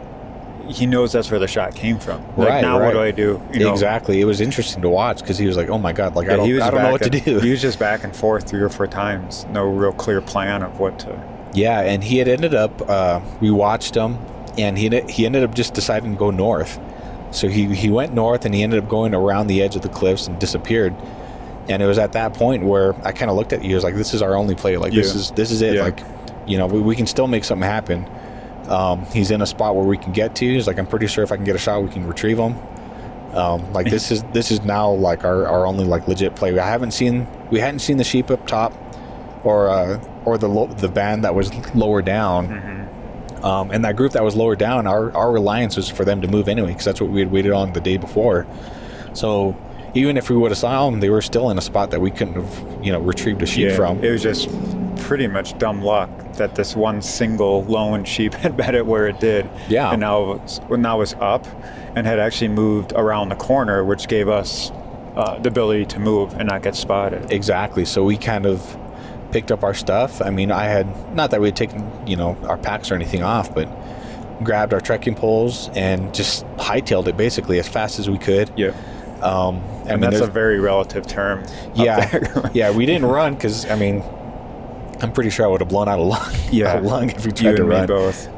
he knows that's where the shot came from. Like Right, now, right. what do I do? You know, exactly. It was interesting to watch because he was like, "Oh my god, like I don't, he was I don't know what to do." He was just back and forth three or four times. No real clear plan of what to. Yeah, and he had ended up. Uh, we watched him, and he he ended up just deciding to go north. So he he went north, and he ended up going around the edge of the cliffs and disappeared. And it was at that point where I kind of looked at you. I was like, "This is our only play. Like this is this is it. Yeah. Like, you know, we, we can still make something happen." Um, he's in a spot where we can get to. He's like, "I'm pretty sure if I can get a shot, we can retrieve him." Um, like this is this is now like our, our only like legit play. I haven't seen we hadn't seen the sheep up top, or uh, or the lo- the band that was lower down. Mm-hmm. Um, and that group that was lower down, our, our reliance was for them to move anyway, because that's what we had waited on the day before. So even if we would have saw them, they were still in a spot that we couldn't have, you know, retrieved a sheep from. It was just pretty much dumb luck that this one single lone sheep had met it where it did. Yeah. And now it was, well, now was up and had actually moved around the corner, which gave us uh, the ability to move and not get spotted. Exactly. So we kind of picked up our stuff. I mean, I had not that we had taken, you know, our packs or anything off, but grabbed our trekking poles and just hightailed it basically as fast as we could. Yeah. Um, I And mean, that's a very relative term. yeah, yeah. We didn't run because I mean, I'm pretty sure I would have blown out a lung, Yeah. a lung if we you tried to and me run. both.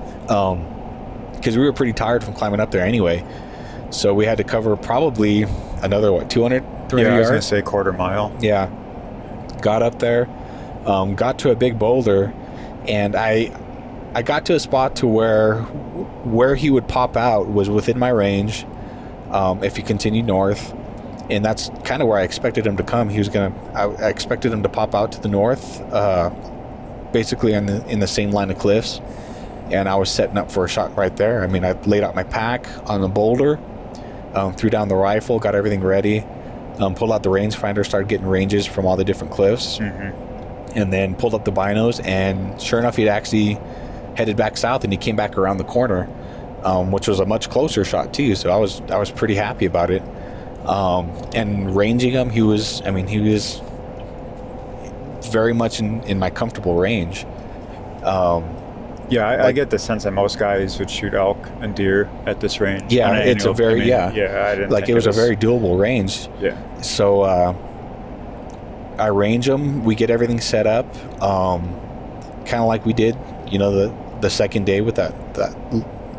because we were pretty tired from climbing up there anyway. So we had to cover probably another what 200, 300 Yeah, I was gonna yards. say quarter mile. Yeah, got up there, um, got to a big boulder, and I I got to a spot to where where he would pop out was within my range. Um, if he continued north, and that's kind of where I expected him to come. He was gonna. I, I expected him to pop out to the north, uh, basically in the in the same line of cliffs, and I was setting up for a shot right there. I mean, I laid out my pack on the boulder, um, threw down the rifle, got everything ready, um, pulled out the rangefinder, started getting ranges from all the different cliffs, Mm-hmm. And then pulled up the binos. And sure enough, he'd actually headed back south, and he came back around the corner, um, which was a much closer shot too. So I was I was pretty happy about it. Um, and ranging him, he was. I mean, he was very much in, in my comfortable range. Um, Yeah, I, I get the sense that most guys would shoot elk and deer at this range. Yeah, it's a very- I mean, yeah. Yeah, I didn't like think it was a very doable range. yeah. So uh, I range them. We get everything set up, um, kind of like we did, you know, the the second day with that that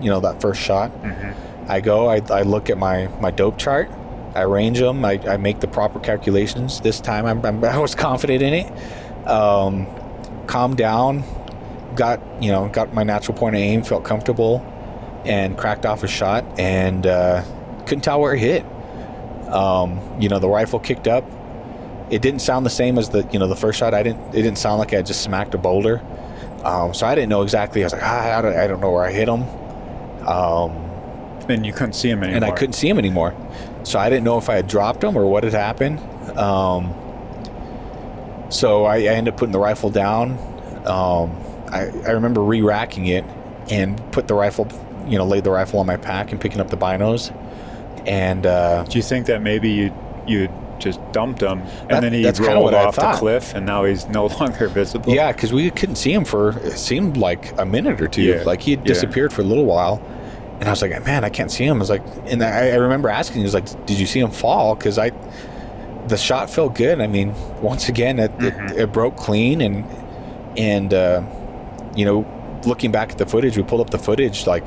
you know that first shot. hmm I go. I, I look at my my dope chart. I range them. I, I make the proper calculations. This time I'm, I'm I was confident in it. Um, calmed down. Got you know got my natural point of aim. Felt comfortable, and cracked off a shot and uh, couldn't tell where it hit. Um, you know the rifle kicked up. It didn't sound the same as the you know the first shot. I didn't. It didn't sound like I just smacked a boulder. Um, so I didn't know exactly. I was like, ah, I don't, I don't know where I hit him. Um, And you couldn't see him anymore. and I couldn't see him anymore. So I didn't know if I had dropped him or what had happened. Um, so I, I ended up putting the rifle down. Um, I, I remember re-racking it and put the rifle, you know, laid the rifle on my pack and picking up the binos. and uh, Do you think that maybe you you just dumped him and That- then he rolled off the cliff and now he's no longer visible? yeah, because we couldn't see him for it seemed like a minute or two. Yeah. Like he had Yeah. disappeared for a little while, and I was like, man, I can't see him. I was like, and I, I remember asking, he was like, did you see him fall? Because I, the shot felt good. I mean, once again, it, Mhm. it, it broke clean, and and uh, you know, looking back at the footage, we pulled up the footage, like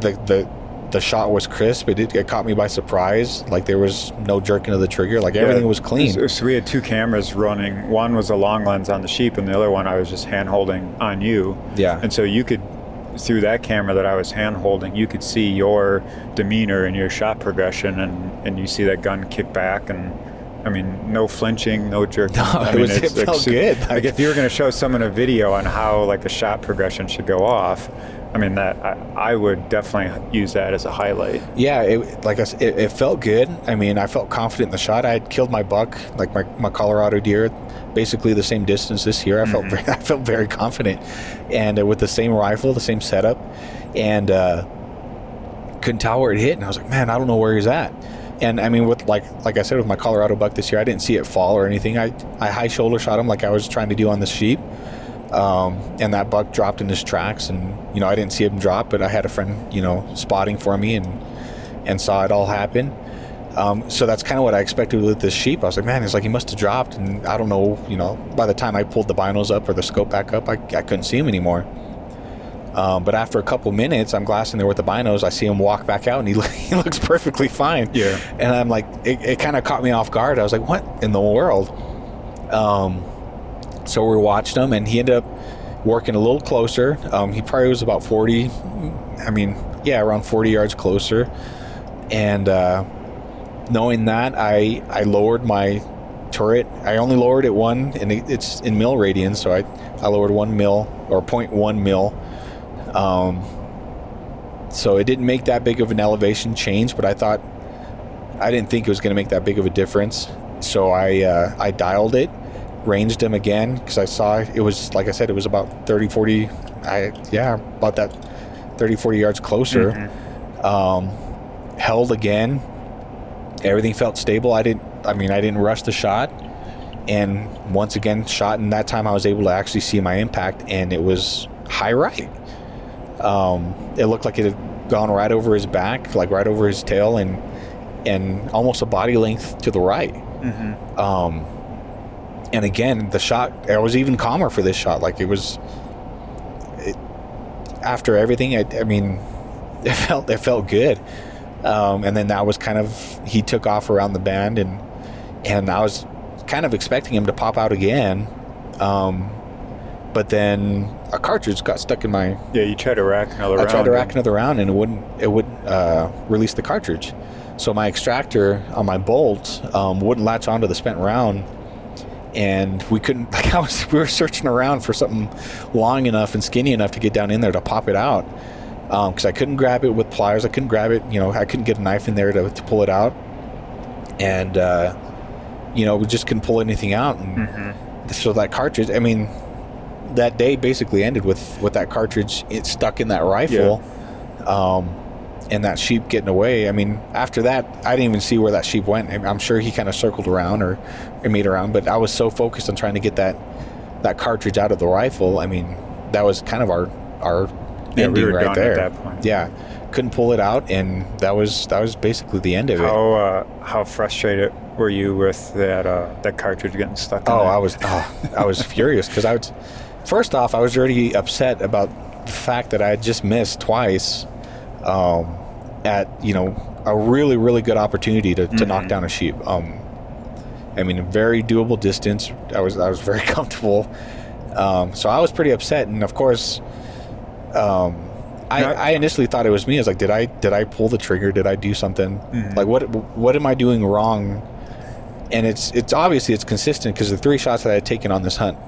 the the. The shot was crisp. It, did, it caught me by surprise. Like there was no jerking of the trigger. Like everything Yeah. was clean. So, we had two cameras running. One was a long lens on the sheep, and the other one I was just hand holding on you. Yeah. And so you could, through that camera that I was hand holding, you could see your demeanor and your shot progression, and, and you see that gun kick back, and I mean, no flinching, no jerking. No, I it mean, was- it felt good. Like if you were going to show someone a video on how like a shot progression should go off, I mean that I, I would definitely use that as a highlight. Yeah, it, like I said, it, it felt good. I mean, I felt confident in the shot. I had killed my buck, like my, my Colorado deer, basically the same distance this year. I felt very, I felt very confident, and uh, with the same rifle, the same setup, and uh, couldn't tell where it hit. And I was like, man, I don't know where he's at. And I mean, with like like I said, with my Colorado buck this year, I didn't see it fall or anything. I I high shoulder shot him like I was trying to do on the sheep. Um, and that buck dropped in his tracks, and you know I didn't see him drop, but I had a friend, you know, spotting for me, and and saw it all happen. Um, so that's kind of what I expected with this sheep. I was like, man, it's like he must have dropped, and I don't know, you know. By the time I pulled the binos up or the scope back up, I, I couldn't see him anymore. Um, but after a couple minutes, I'm glassing there with the binos. I see him walk back out, and he, he looks perfectly fine. Yeah. And I'm like, it, it kind of caught me off guard. I was like, what in the world? Um, so we watched him, and he ended up working a little closer. Um, he probably was about 40, I mean, yeah, around 40 yards closer. And uh, knowing that, I, I lowered my turret. I only lowered it one, and it's in mil radians, so I, I lowered one mil or 0.1 mil. Um, so it didn't make that big of an elevation change, but I thought I didn't think it was going to make that big of a difference. So I uh, I dialed it, ranged him again because I saw it was like I said it was about 30 40 I yeah about that 30 40 yards closer. Um, held again. Everything felt stable. I didn't I mean I didn't rush the shot. And once again shot and that time I was able to actually see my impact and it was high right. Um, it looked like it had gone right over his back, like right over his tail, and and almost a body length to the right. Mm-hmm. Um, and again, the shot, I was even calmer for this shot. Like it was, it, after everything, I, I mean, it felt, it felt good. Um, and then that was kind of, he took off around the band and, and I was kind of expecting him to pop out again. Um, but then a cartridge got stuck in my, Yeah, you try to rack another I round. tried to rack another round and it wouldn't it wouldn't uh, release the cartridge. So my extractor on my bolt um, wouldn't latch onto the spent round, and we couldn't. Like I was, we were searching around for something long enough and skinny enough to get down in there to pop it out, because I couldn't grab it with pliers. I couldn't grab it. You know, I couldn't get a knife in there to, to pull it out, and uh, you know, we just couldn't pull anything out. And Mhm. so that cartridge, I mean, that day basically ended with with that cartridge it stuck in that rifle, um, and that sheep getting away. I mean, after that, I didn't even see where that sheep went. I'm sure he kind of circled around or, or made around, but I was so focused on trying to get that that cartridge out of the rifle. I mean, that was kind of our our Yeah, we ending were right there. at that point. Yeah, couldn't pull it out, and that was that was basically the end of it. How uh, how frustrated were you with that uh, that cartridge getting stuck? Oh? I was oh, I was furious because I was first off I was already upset about the fact that I had just missed twice um, at you know a really really good opportunity to, to knock Mhm. down a sheep. Um, I mean, a very doable distance. I was I was very comfortable. Um, so I was pretty upset, and of course, um, I, Now- I initially thought it was me. I was like, did I did I pull the trigger? Did I do something? Mhm. Like what what am I doing wrong? And it's it's obviously it's consistent because the three shots that I had taken on this hunt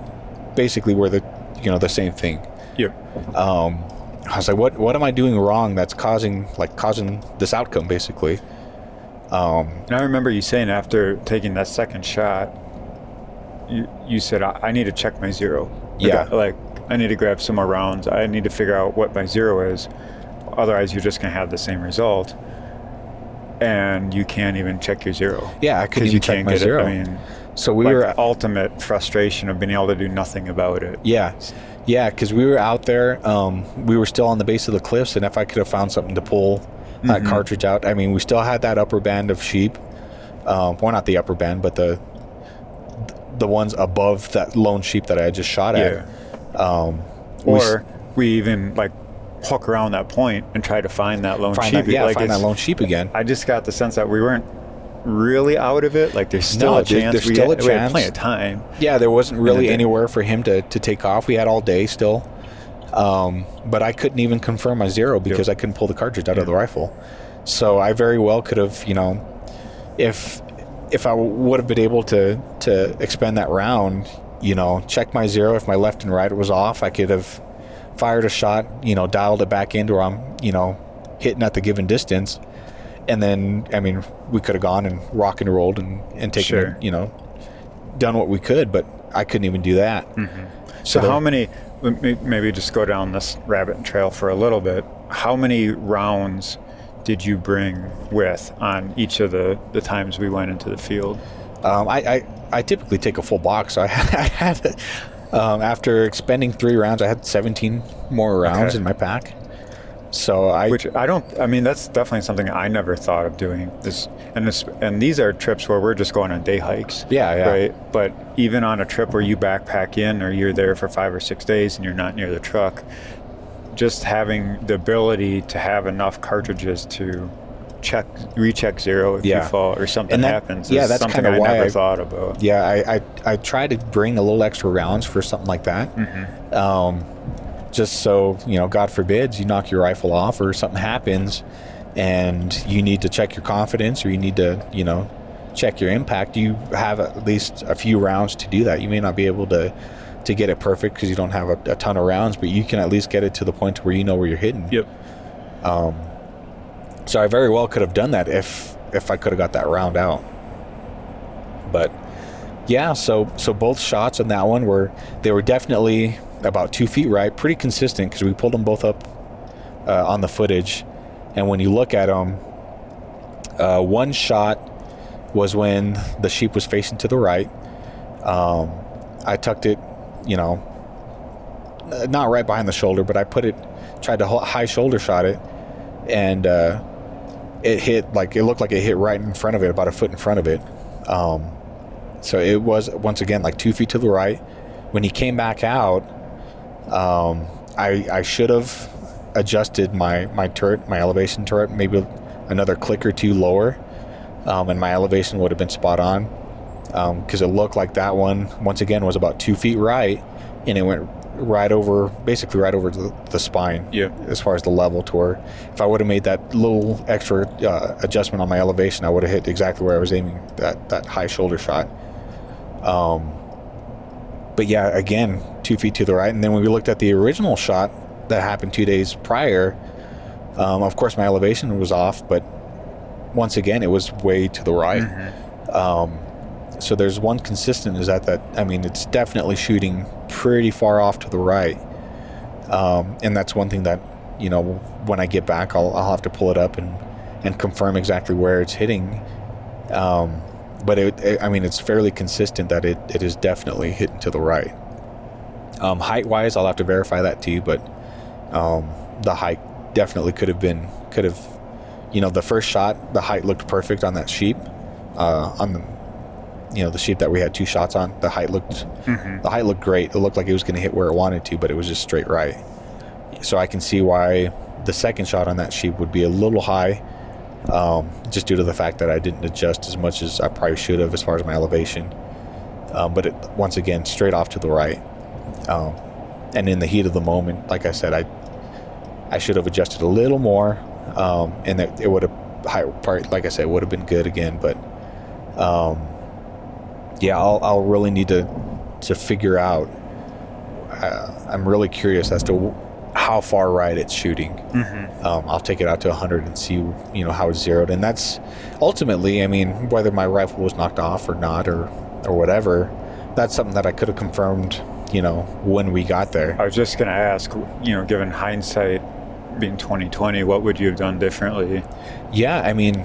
basically were the you know the same thing. Yep. Um, I was like, what what am I doing wrong that's causing like causing this outcome basically? Um, And I remember you saying after taking that second shot, you you said I, I need to check my zero. Yeah. Like I need to grab some more rounds. I need to figure out what my zero is. Otherwise, you're just gonna have the same result. and you can't even check your zero. Yeah, I couldn't because you even check can't my get zero. it. I mean, so we like were ultimate frustration of being able to do nothing about it. Yeah, yeah, because we were out there. Um, we were still on the base of the cliffs, and if I could have found something to pull that Mhm. cartridge out, I mean, we still had that upper band of sheep. Um, well, not the upper band, but the the ones above that lone sheep that I had just shot Yeah. at. Um, we Or we even like hook around that point and try to find that lone find sheep. that, yeah, like find that lone sheep again. I just got the sense that we weren't really out of it. Like there's still No, a chance. there's we, still a had, we had chance. plenty of time. Yeah, there wasn't really anywhere for him to, to take off. We had all day still. Um, but I couldn't even confirm my zero because I couldn't pull the cartridge out of the rifle. So I very well could have, you know, if if I would have been able to to expend that round, you know, check my zero. If my left and right was off, I could have fired a shot, you know, dialed it back into where I'm, you know, hitting at the given distance. And then, I mean, we could have gone and rock and rolled and, and taken, Sure. you know, done what we could, but I couldn't even do that. So, there- how many? let me- Maybe just go down this rabbit trail for a little bit. How many rounds did you bring with on each of the the times we went into the field? Um, I, I, I typically take a full box. So I, I had, um, after expending three rounds, I had 17 more rounds Okay. in my pack. So I, Which I don't. I mean, that's definitely something I never thought of doing. This and this and these are trips where we're just going on day hikes. Yeah, yeah. Right. But even on a trip where you backpack in, or you're there for five or six days, and you're not near the truck, just having the ability to have enough cartridges to check, recheck zero if Yeah. you fall or something that- happens. yeah, is that's something I why never I- thought about. yeah, I, I, I try to bring a little extra rounds for something like that. Mm-hmm. Um, just so, you know, God forbids you knock your rifle off or something happens and you need to check your confidence or you need to, you know, check your impact. You have at least a few rounds to do that. You may not be able to, to get it perfect because you don't have a, a ton of rounds, but you can at least get it to the point where you know where you're hitting. Yep. Um, so I very well could have done that if if I could have got that round out. But yeah, so so both shots on that one were they were definitely about two feet right, pretty consistent because we pulled them both up uh, on the footage, and when you look at them, uh, one shot was when the sheep was facing to the right. Um, I tucked it, you know, not right behind the shoulder, but I put it, tried to high shoulder shot it, and uh, it hit like it looked like it hit right in front of it, about a foot in front of it. Um, so it was once again like two feet to the right. When he came back out, um, I I should have adjusted my my turret, my elevation turret, maybe another click or two lower, um, and my elevation would have been spot on. Because it looked like that one once again was about two feet right, and it went right over, basically right over the, the spine Yep. as far as the level to where if I would have made that little extra uh, adjustment on my elevation, I would have hit exactly where I was aiming that, that high shoulder shot. Um, but yeah, again, two feet to the right. And then when we looked at the original shot that happened two days prior, um, of course, my elevation was off, but once again, it was way to the right. Um, so there's one consistent is that that I mean, it's definitely shooting pretty far off to the right. Um, and that's one thing that you know when I get back, I'll, I'll have to pull it up and and confirm exactly where it's hitting. Um, but it, it, I mean, it's fairly consistent that it, it is definitely hitting to the right. Um, height wise, I'll have to verify that too, but um, the height definitely could have been could have, you know, the first shot, the height looked perfect on that sheep, uh, on the, you know, the sheep that we had two shots on. The height looked the height looked great. It looked like it was going to hit where it wanted to, but it was just straight right. So I can see why the second shot on that sheep would be a little high, um, just due to the fact that I didn't adjust as much as I probably should have as far as my elevation. Um, but it, once again, straight off to the right. Um, and in the heat of the moment, like I said, I I should have adjusted a little more, um, and it, it would have like I said, would have been good again. But um, yeah, I'll, I'll really need to to figure out. Uh, I'm really curious as to how far right it's shooting. Um, I'll take it out to 100 and see, you know, how it's zeroed. And that's ultimately, I mean, whether my rifle was knocked off or not, or or whatever, that's something that I could have confirmed, you know, when we got there. I was just going to ask, you know, given hindsight being 2020, what would you have done differently? Yeah, I mean,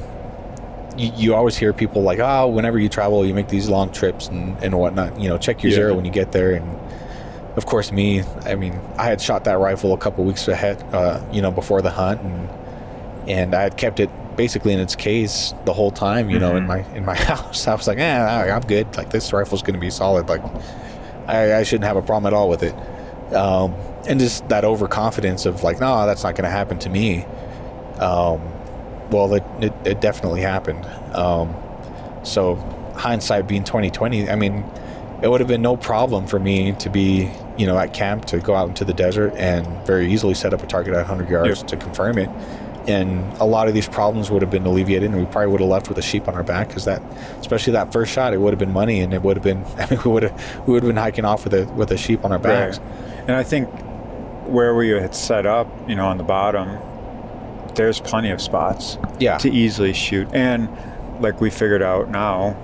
you, you always hear people like, oh, whenever you travel, you make these long trips and, and whatnot. You know, check your Yeah. zero when you get there. And of course, me, I mean, I had shot that rifle a couple weeks ahead, uh, you know, before the hunt, and and I had kept it basically in its case the whole time, you know, in Mhm. my in my house. I was like, eh, I'm good. Like this rifle's going to be solid. Like I, I shouldn't have a problem at all with it. Um, and just that overconfidence of like, no, that's not going to happen to me. Um, well, it, it, it definitely happened. Um, so hindsight being 2020, I mean, it would have been no problem for me to be, you know, at camp to go out into the desert and very easily set up a target at 100 yards Yep. to confirm it. And a lot of these problems would have been alleviated, and we probably would have left with a sheep on our back because that, especially that first shot, it would have been money, and it would have been. I mean, we would have we would have been hiking off with a with a sheep on our backs. And I think where we had set up, you know, on the bottom, there's plenty of spots Yeah, to easily shoot. And like we figured out now,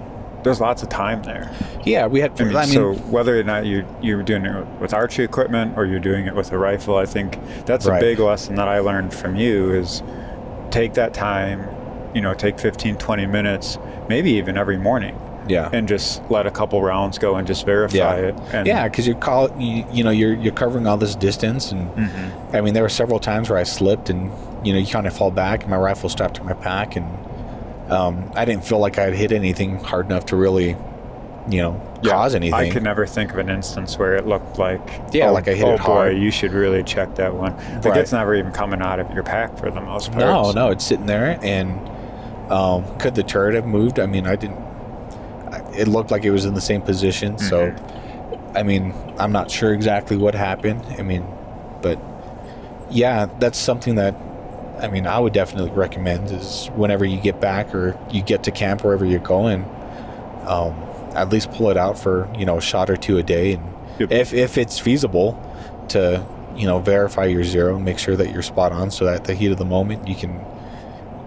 there's lots of time there. yeah. We had. I mean, I mean, so whether or not you you're doing it with archery equipment or you're doing it with a rifle, I think that's Right. a big lesson that I learned from you is take that time, you know, take 15, 20 minutes, maybe even every morning, yeah. and just let a couple rounds go and just verify Yeah. it. And yeah, because you're call you, you know you're you're covering all this distance, and Mhm. I mean there were several times where I slipped, and you know you kind of fall back, and my rifle strapped to my pack, and um, I didn't feel like I had hit anything hard enough to really, you know, Yeah, cause anything. I could never think of an instance where it looked like, Yeah, oh, like I hit oh it boy, hard. you should really check that one. Like Right. it's never even coming out of your pack for the most part. No, no, it's sitting there, and um, could the turret have moved? I mean, I didn't. It looked like it was in the same position, so Mm-hmm. I mean, I'm not sure exactly what happened. I mean, but yeah, that's something that I mean, I would definitely recommend is whenever you get back or you get to camp wherever you're going, um, at least pull it out for you know a shot or two a day, and Yep. if if it's feasible to you know verify your zero and make sure that you're spot on, so that at the heat of the moment you can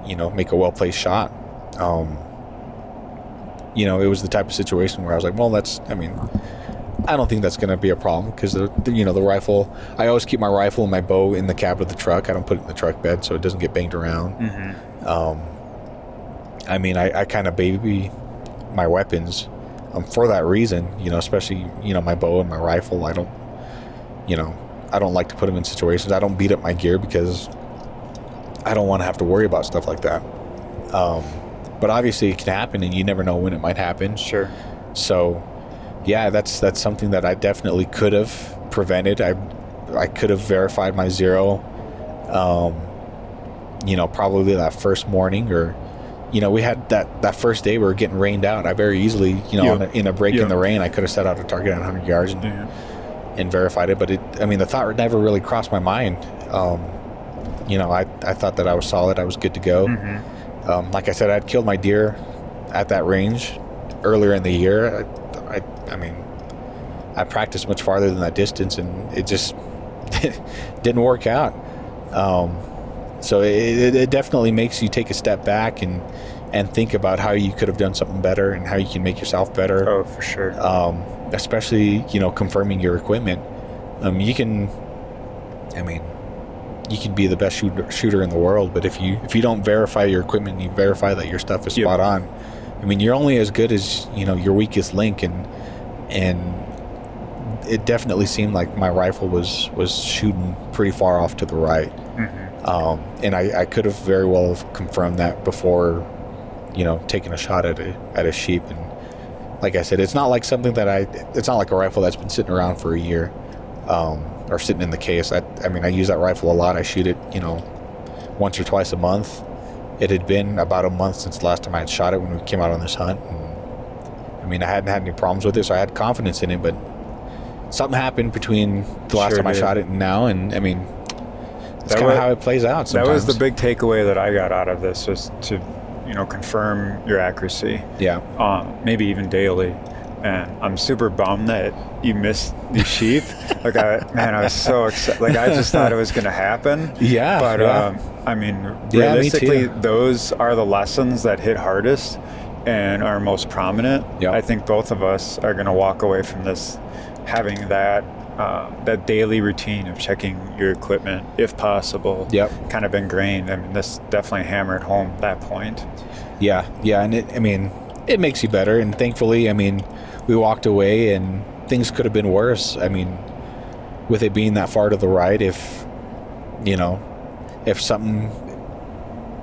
you know make a well placed shot. Um, you know, it was the type of situation where I was like, well, that's I mean. I don't think that's going to be a problem because the, the- you know the rifle. I always keep my rifle and my bow in the cab of the truck. I don't put it in the truck bed so it doesn't get banged around. hmm Um, I mean, I, I kind of baby my weapons um, for that reason. You know, especially you know my bow and my rifle. I don't, you know, I don't like to put them in situations. I don't beat up my gear because I don't want to have to worry about stuff like that. Um, but obviously, it can happen, and you never know when it might happen. Sure. So, yeah, that's that's something that I definitely could have prevented. I I could have verified my zero. Um, you know, probably that first morning, or you know, we had that that first day we were getting rained out. I very easily, you know, Yeah. on a, in a break Yeah. in the rain, I could have set out a target at 100 yards and, Yeah. and verified it. But it, I mean, the thought never really crossed my mind. Um, you know, I I thought that I was solid. I was good to go. hmm Um, like I said, I'd killed my deer at that range earlier in the year. I, I, mean, I practiced much farther than that distance, and it just didn't work out. Um, so it, it, it definitely makes you take a step back and and think about how you could have done something better and how you can make yourself better Oh, for sure. um, especially you know confirming your equipment. Um, you can, I mean, you can be the best shooter, shooter in the world, but if you if you don't verify your equipment, and you verify that your stuff is Yep. spot on. I mean, you're only as good as you know your weakest link, and and it definitely seemed like my rifle was was shooting pretty far off to the right. hmm Um, and I, I could have very well have confirmed that before, you know, taking a shot at a at a sheep. And like I said, it's not like something that I. It's not like a rifle that's been sitting around for a year, um, or sitting in the case. I, I mean, I use that rifle a lot. I shoot it, you know, once or twice a month. It had been about a month since the last time I had shot it when we came out on this hunt. And, I mean, I hadn't had any problems with it, so I had confidence in it. But something happened between the last Sure time I shot it and now, and I mean, that's That kind of how it plays out. That was the big takeaway that I got out of this was to, you know, confirm your accuracy, Yeah. um, maybe even daily. And I'm super bummed that you missed the sheep. like, I, man, I was so excited. Like, I just thought it was going to happen. Yeah. But yeah. um, I mean, Yeah, me realistically, those are the lessons that hit hardest and are most prominent. Yep. I think both of us are going to walk away from this having that uh, that daily routine of checking your equipment, if possible, Yep. kind of ingrained. I mean, this definitely hammered home that point. Yeah, yeah, and it, I mean, it makes you better. And thankfully, I mean, we walked away, and things could have been worse. I mean, with it being that far to the right, if you know, if something,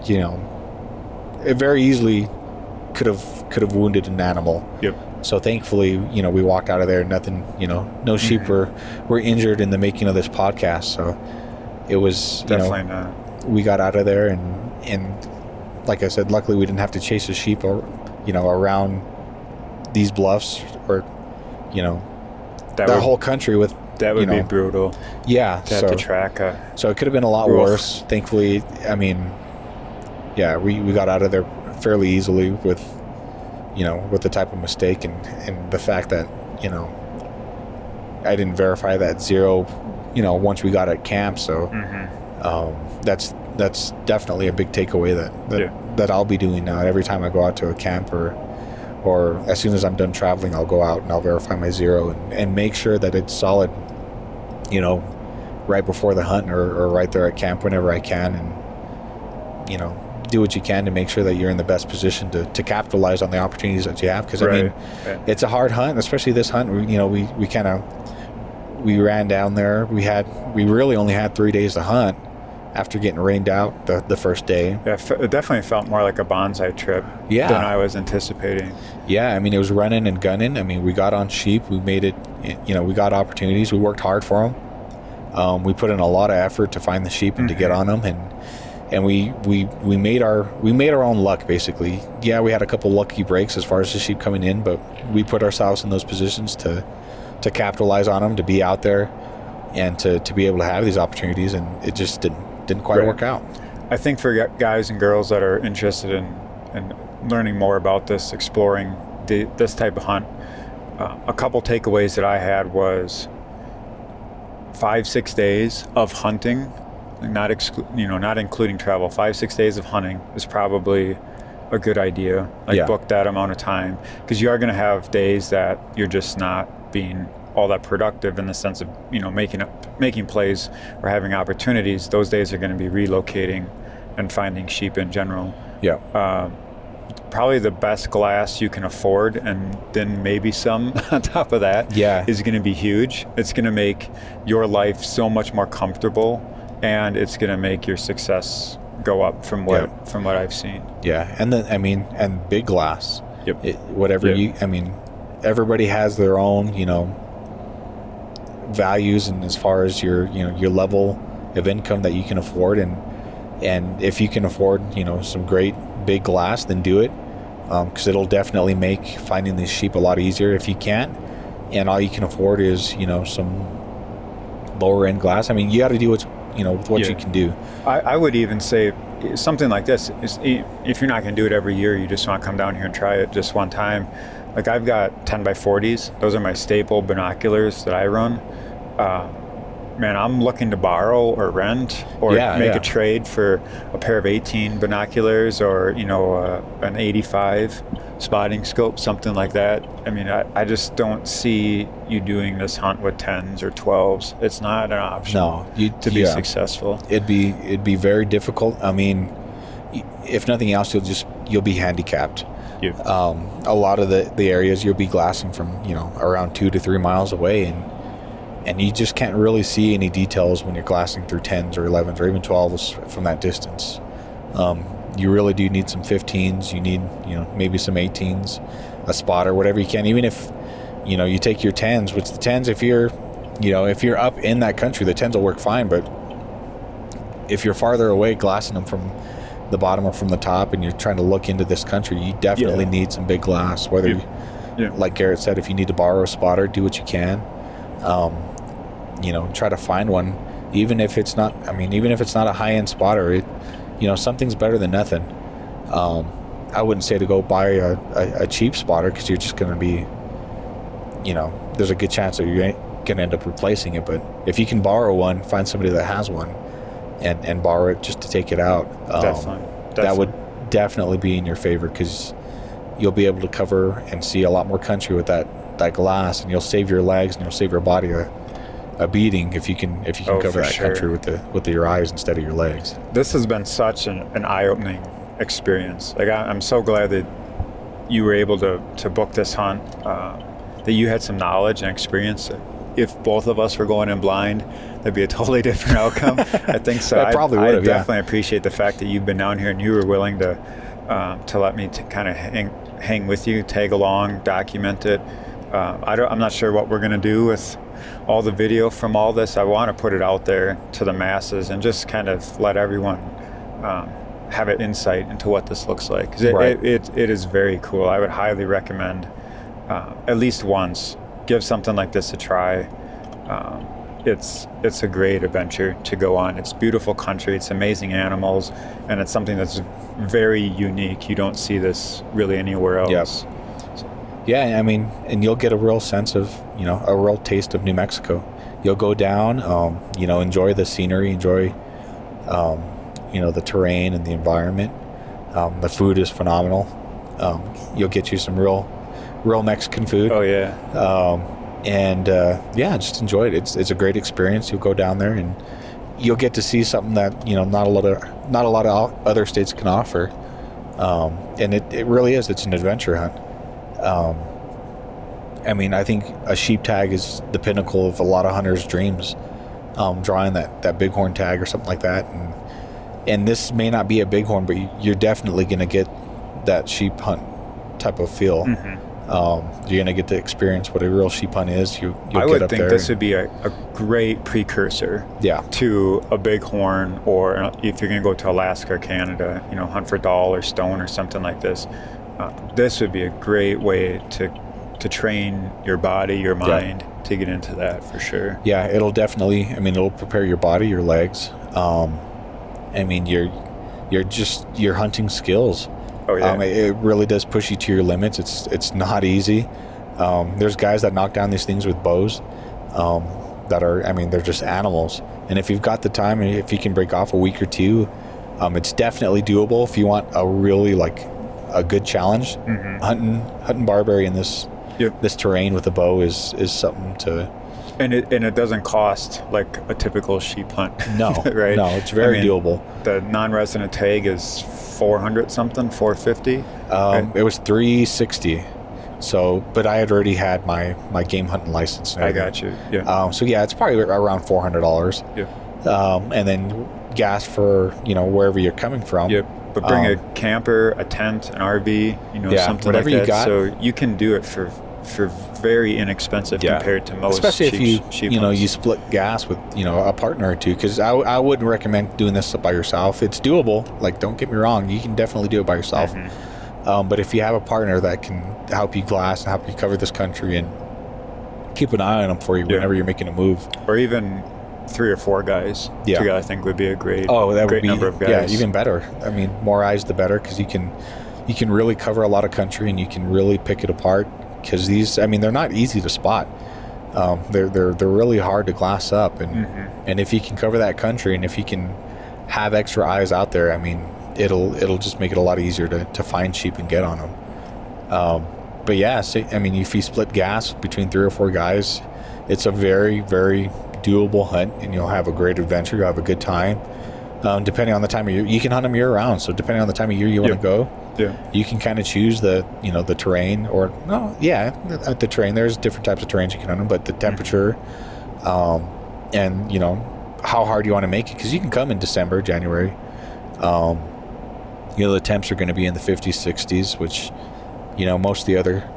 you know, it very easily could have could have wounded an animal. Yep. So thankfully, you know, we walked out of there. Nothing, you know, no sheep Mhm. were were injured in the making of this podcast. So it was you know, Definitely not. we got out of there and and like I said, luckily we didn't have to chase the sheep or you know around these bluffs or you know That the would, whole country with that would you be brutal yeah to have so to track a. so it could have been a lot worse thankfully I mean yeah we, we got out of there fairly easily with you know with the type of mistake and and the fact that you know I didn't verify that zero you know once we got at camp so Mhm. um, that's that's definitely a big takeaway that that, Yeah. that I'll be doing now. Every time I go out to a camp or or as soon as I'm done traveling, I'll go out and I'll verify my zero and, and make sure that it's solid. You know, right before the hunt or, or right there at camp whenever I can, and you know, do what you can to make sure that you're in the best position to, to capitalize on the opportunities that you have. Because I mean, Right. it's a hard hunt, especially this hunt. We, you know, we, we kind of we ran down there. We had we really only had three days to hunt after getting rained out the, the first day. Yeah, it definitely felt more like a banzai trip Yeah. than I was anticipating. Yeah, I mean it was running and gunning. I mean we got on sheep. We made it. You know, we got opportunities. We worked hard for them. Um, we put in a lot of effort to find the sheep and to get Mhm. on them, and and we we we made our we made our own luck basically. Yeah, we had a couple lucky breaks as far as the sheep coming in, but we put ourselves in those positions to to capitalize on them, to be out there, and to to be able to have these opportunities, and it just didn't didn't quite Right. work out. I think for guys and girls that are interested in, in learning more about this, exploring the, this type of hunt, uh, a couple takeaways that I had was five six days of hunting, not exclu- you know not including travel. Five six days of hunting is probably a good idea. Like Yeah. book that amount of time because you are going to have days that you're just not being all that productive in the sense of you know making up making plays or having opportunities. Those days are going to be relocating and finding sheep in general. Yeah. Um, probably the best glass you can afford, and then maybe some on top of that Yeah. is going to be huge. It's going to make your life so much more comfortable, and it's going to make your success go up from what Yeah. from what I've seen. Yeah, and then I mean, and big glass. Yep. It, whatever Yeah. you, I mean, everybody has their own, you know, values, and as far as your, you know, your level of income that you can afford, and and if you can afford, you know, some great big glass, then do it, um, because it'll definitely make finding these sheep a lot easier. If you can't, and all you can afford is, you know, some lower end glass. I mean, you got to do what's, you know, with what Yeah. you can do. I, I would even say something like this is if you're not going to do it every year, you just want to come down here and try it just one time. Like I've got 10 by 40s; those are my staple binoculars that I run. Uh, man, I'm looking to borrow or rent or Yeah, make yeah. a trade for a pair of 18 binoculars or you know uh, an 85 spotting scope, something like that. I mean, I, I just don't see you doing this hunt with 10s or 12s. It's not an option No, you to be yeah. successful. it'd be it'd be very difficult. I mean, if nothing else, you'll just you'll be handicapped. Um, a lot of the, the areas you'll be glassing from you know around two to three miles away, and and you just can't really see any details when you're glassing through tens or elevens or even twelves from that distance. Um, you really do need some 15s. You need you know maybe some 18s, a spotter, whatever you can. Even if you know you take your 10s, which the 10s if you're you know if you're up in that country, the 10s will work fine, but if you're farther away glassing them from the bottom or from the top and you're trying to look into this country you definitely Yeah. need some big glass whether Yeah. you, Yeah. like garrett said if you need to borrow a spotter do what you can um, you know try to find one even if it's not i mean even if it's not a high-end spotter it you know something's better than nothing. Um, i wouldn't say to go buy a, a, a cheap spotter because you're just going to be you know there's a good chance that you're going to end up replacing it. But if you can borrow one find somebody that has one and, and borrow it just to take it out um, Definitely. that would definitely. be in your favor because you'll be able to cover and see a lot more country with that that glass and you'll save your legs and you'll save your body a a beating if you can if you can Oh, cover that sure. country with the with your eyes instead of your legs. this has been such an, an eye-opening experience. Like I, I'm so glad that you were able to to book this hunt. Uh, that you had some knowledge and experience. If both of us were going in blind, that'd be a totally different outcome. I think so. I probably I yeah. definitely appreciate the fact that you've been down here and you were willing to um, to let me t- kind of hang hang with you, tag along, document it. Um, I don't, I'm not sure what we're gonna do with all the video from all this. I want to put it out there to the masses and just kind of let everyone um, have an insight into what this looks like. it, Right. it, it, it is very cool. I would highly recommend uh, at least once give something like this a try. Um, it's it's a great adventure to go on. It's beautiful country. It's amazing animals, and it's something that's very unique. You don't see this really anywhere else. Yep. Yeah, I mean, and you'll get a real sense of, you know, a real taste of New Mexico. You'll go down, um, you know, enjoy the scenery, enjoy, um, you know, the terrain and the environment. Um, the food is phenomenal. Um, you'll get you some real, real Mexican food. Oh yeah. um, and uh, yeah, just enjoy it. It's it's a great experience. You'll go down there and you'll get to see something that you know not a lot of not a lot of other states can offer. Um, and it, it really is. It's an adventure hunt. Um, I mean, I think a sheep tag is the pinnacle of a lot of hunters' dreams. Um, drawing that, that bighorn tag or something like that, and and this may not be a bighorn, but you're definitely going to get that sheep hunt type of feel. Mhm. Um, you're gonna get to experience what a real sheep hunt is. You, I would think this would be a, a great precursor yeah, to a bighorn, or if you're going to go to Alaska or Canada, you know, hunt for Dall or stone or something like this. Uh, this would be a great way to to train your body, your mind yeah. to get into that for sure. yeah. It'll definitely. I mean, it'll prepare your body, your legs. Um, I mean, your your just your hunting skills. Oh yeah, Um, it, it really does push you to your limits. It's it's not easy. Um, there's guys that knock down these things with bows. Um, that are, I mean, they're just animals. And if you've got the time, and if you can break off a week or two, um, it's definitely doable. If you want a really like a good challenge, Mhm. hunting hunting Barbary in this Yep. this terrain with a bow is is something to and it and it doesn't cost like a typical sheep hunt. no right? no it's very I mean, doable. The non-resident tag is 400 something, 450. Um, It was three sixty, so but I had already had my my game hunting license. I got you. Yeah. Um, so yeah, it's probably around four hundred dollars. Yeah. Um, and then gas for you know wherever you're coming from. Yep. But bring um, a camper, a tent, an RV, you know, Yeah, something like that. got. So you can do it for for very inexpensive Yeah. compared to most Especially if you cheap you know you split gas with you know a partner or two because I, I wouldn't recommend doing this by yourself. It's doable. Like don't get me wrong, you can definitely do it by yourself. Mhm. Um, but if you have a partner that can help you glass and help you cover this country and keep an eye on them for you Yeah. whenever you're making a move. or even three or four guys Yeah. together, I think would be a great Oh, that great would be number of guys. yeah, even better. I mean, more eyes the better because you can you can really cover a lot of country and you can really pick it apart because these I mean they're not easy to spot. Um, they're they're they're really hard to glass up and Mhm. and if you can cover that country and if you can have extra eyes out there, I mean it'll it'll just make it a lot easier to, to find sheep and get on them. Um, but yeah, so, I mean if you split gas between three or four guys, it's a very very doable hunt and you'll have a great adventure. You'll have a good time. Um, depending on the time of year, you can hunt them year round. So depending on the time of year you want to Yep. go, Yeah. you can kind of choose the you know the terrain or no yeah the, the terrain. There's different types of terrains you can hunt them, but the temperature, um, and you know how hard you want to make it because you can come in December, January. Um, you know the temps are going to be in the 50s, 60s, which you know most of the other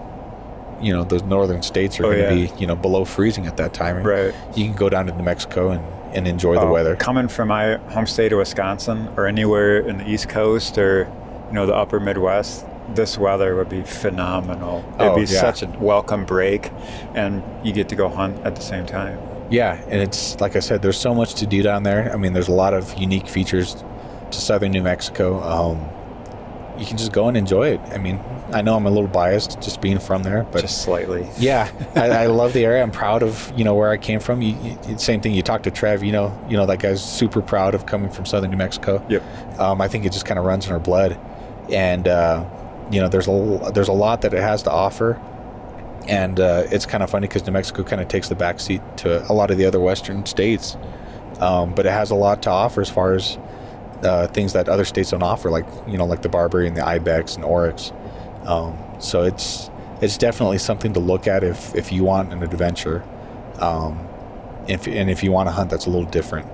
you know those northern states are Oh, going to yeah. be you know below freezing at that time. Right. You can go down to New Mexico and, and enjoy the Oh, weather. Coming from my home state of Wisconsin or anywhere in the East Coast or you know the upper Midwest, this weather would be phenomenal. It'd Oh, be yeah. such a welcome break, and you get to go hunt at the same time. Yeah, and it's like I said, there's so much to do down there. I mean, there's a lot of unique features to southern New Mexico. Um, you can just go and enjoy it. I mean, I know I'm a little biased just being from there, but Just slightly. yeah, I, I love the area. I'm proud of you know where I came from. You, you, same thing. You talk to Trev, you know, you know that guy's super proud of coming from southern New Mexico. Yep. Um, I think it just kind of runs in our blood, and uh, you know, there's a there's a lot that it has to offer. and uh, it's kind of funny because New Mexico kind of takes the backseat to a lot of the other western states, um, but it has a lot to offer as far as uh, things that other states don't offer, like you know, like the Barbary and the Ibex and Oryx. Um, so it's it's definitely something to look at if if you want an adventure, um, if and if you want to hunt that's a little different.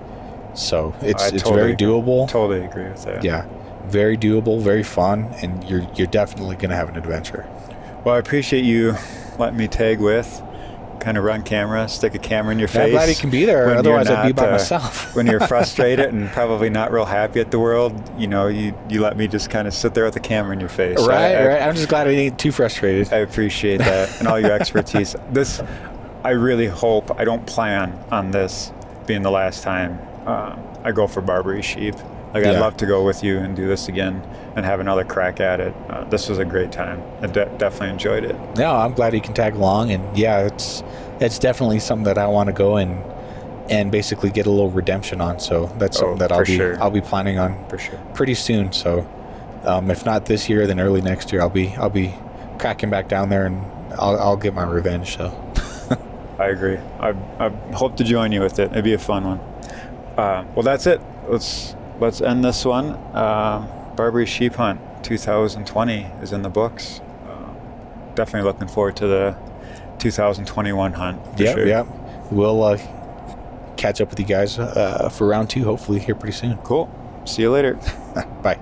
So it's I it's totally very doable. Totally agree with that. Yeah, very doable, very fun, and you're you're definitely gonna have an adventure. Well, I appreciate you letting me tag with, kind of run camera, stick a camera in your Yeah, I'm face. glad you can be there. Otherwise, you're I'd be by uh, myself. when you're frustrated and probably not real happy at the world, you know, you, you let me just kind of sit there with the camera in your face. Right, I, right. I'm just glad I ain't too frustrated. I appreciate that and all your expertise. This, I really hope I don't plan on this being the last time um, I go for Barbary sheep. Like I'd love to go with you and do this again and have another crack at it. Uh, this was a great time. I de- definitely enjoyed it. no, I'm glad you can tag along, and yeah, it's it's definitely something that I want to go and and basically get a little redemption on. So that's Oh, something that I'll be sure. I'll be planning on For sure. pretty soon. So um, if not this year, then early next year, I'll be I'll be cracking back down there, and I'll I'll get my revenge. So I agree. I, I hope to join you with it. It'd be a fun one. Uh, well, that's it. Let's let's end this one. Uh, Barbary Sheep Hunt 2020 is in the books. Uh, definitely looking forward to the 2021 hunt. Yeah, sure. yeah, we'll uh, catch up with you guys uh, for round two, hopefully here pretty soon. Cool. See you later. Bye.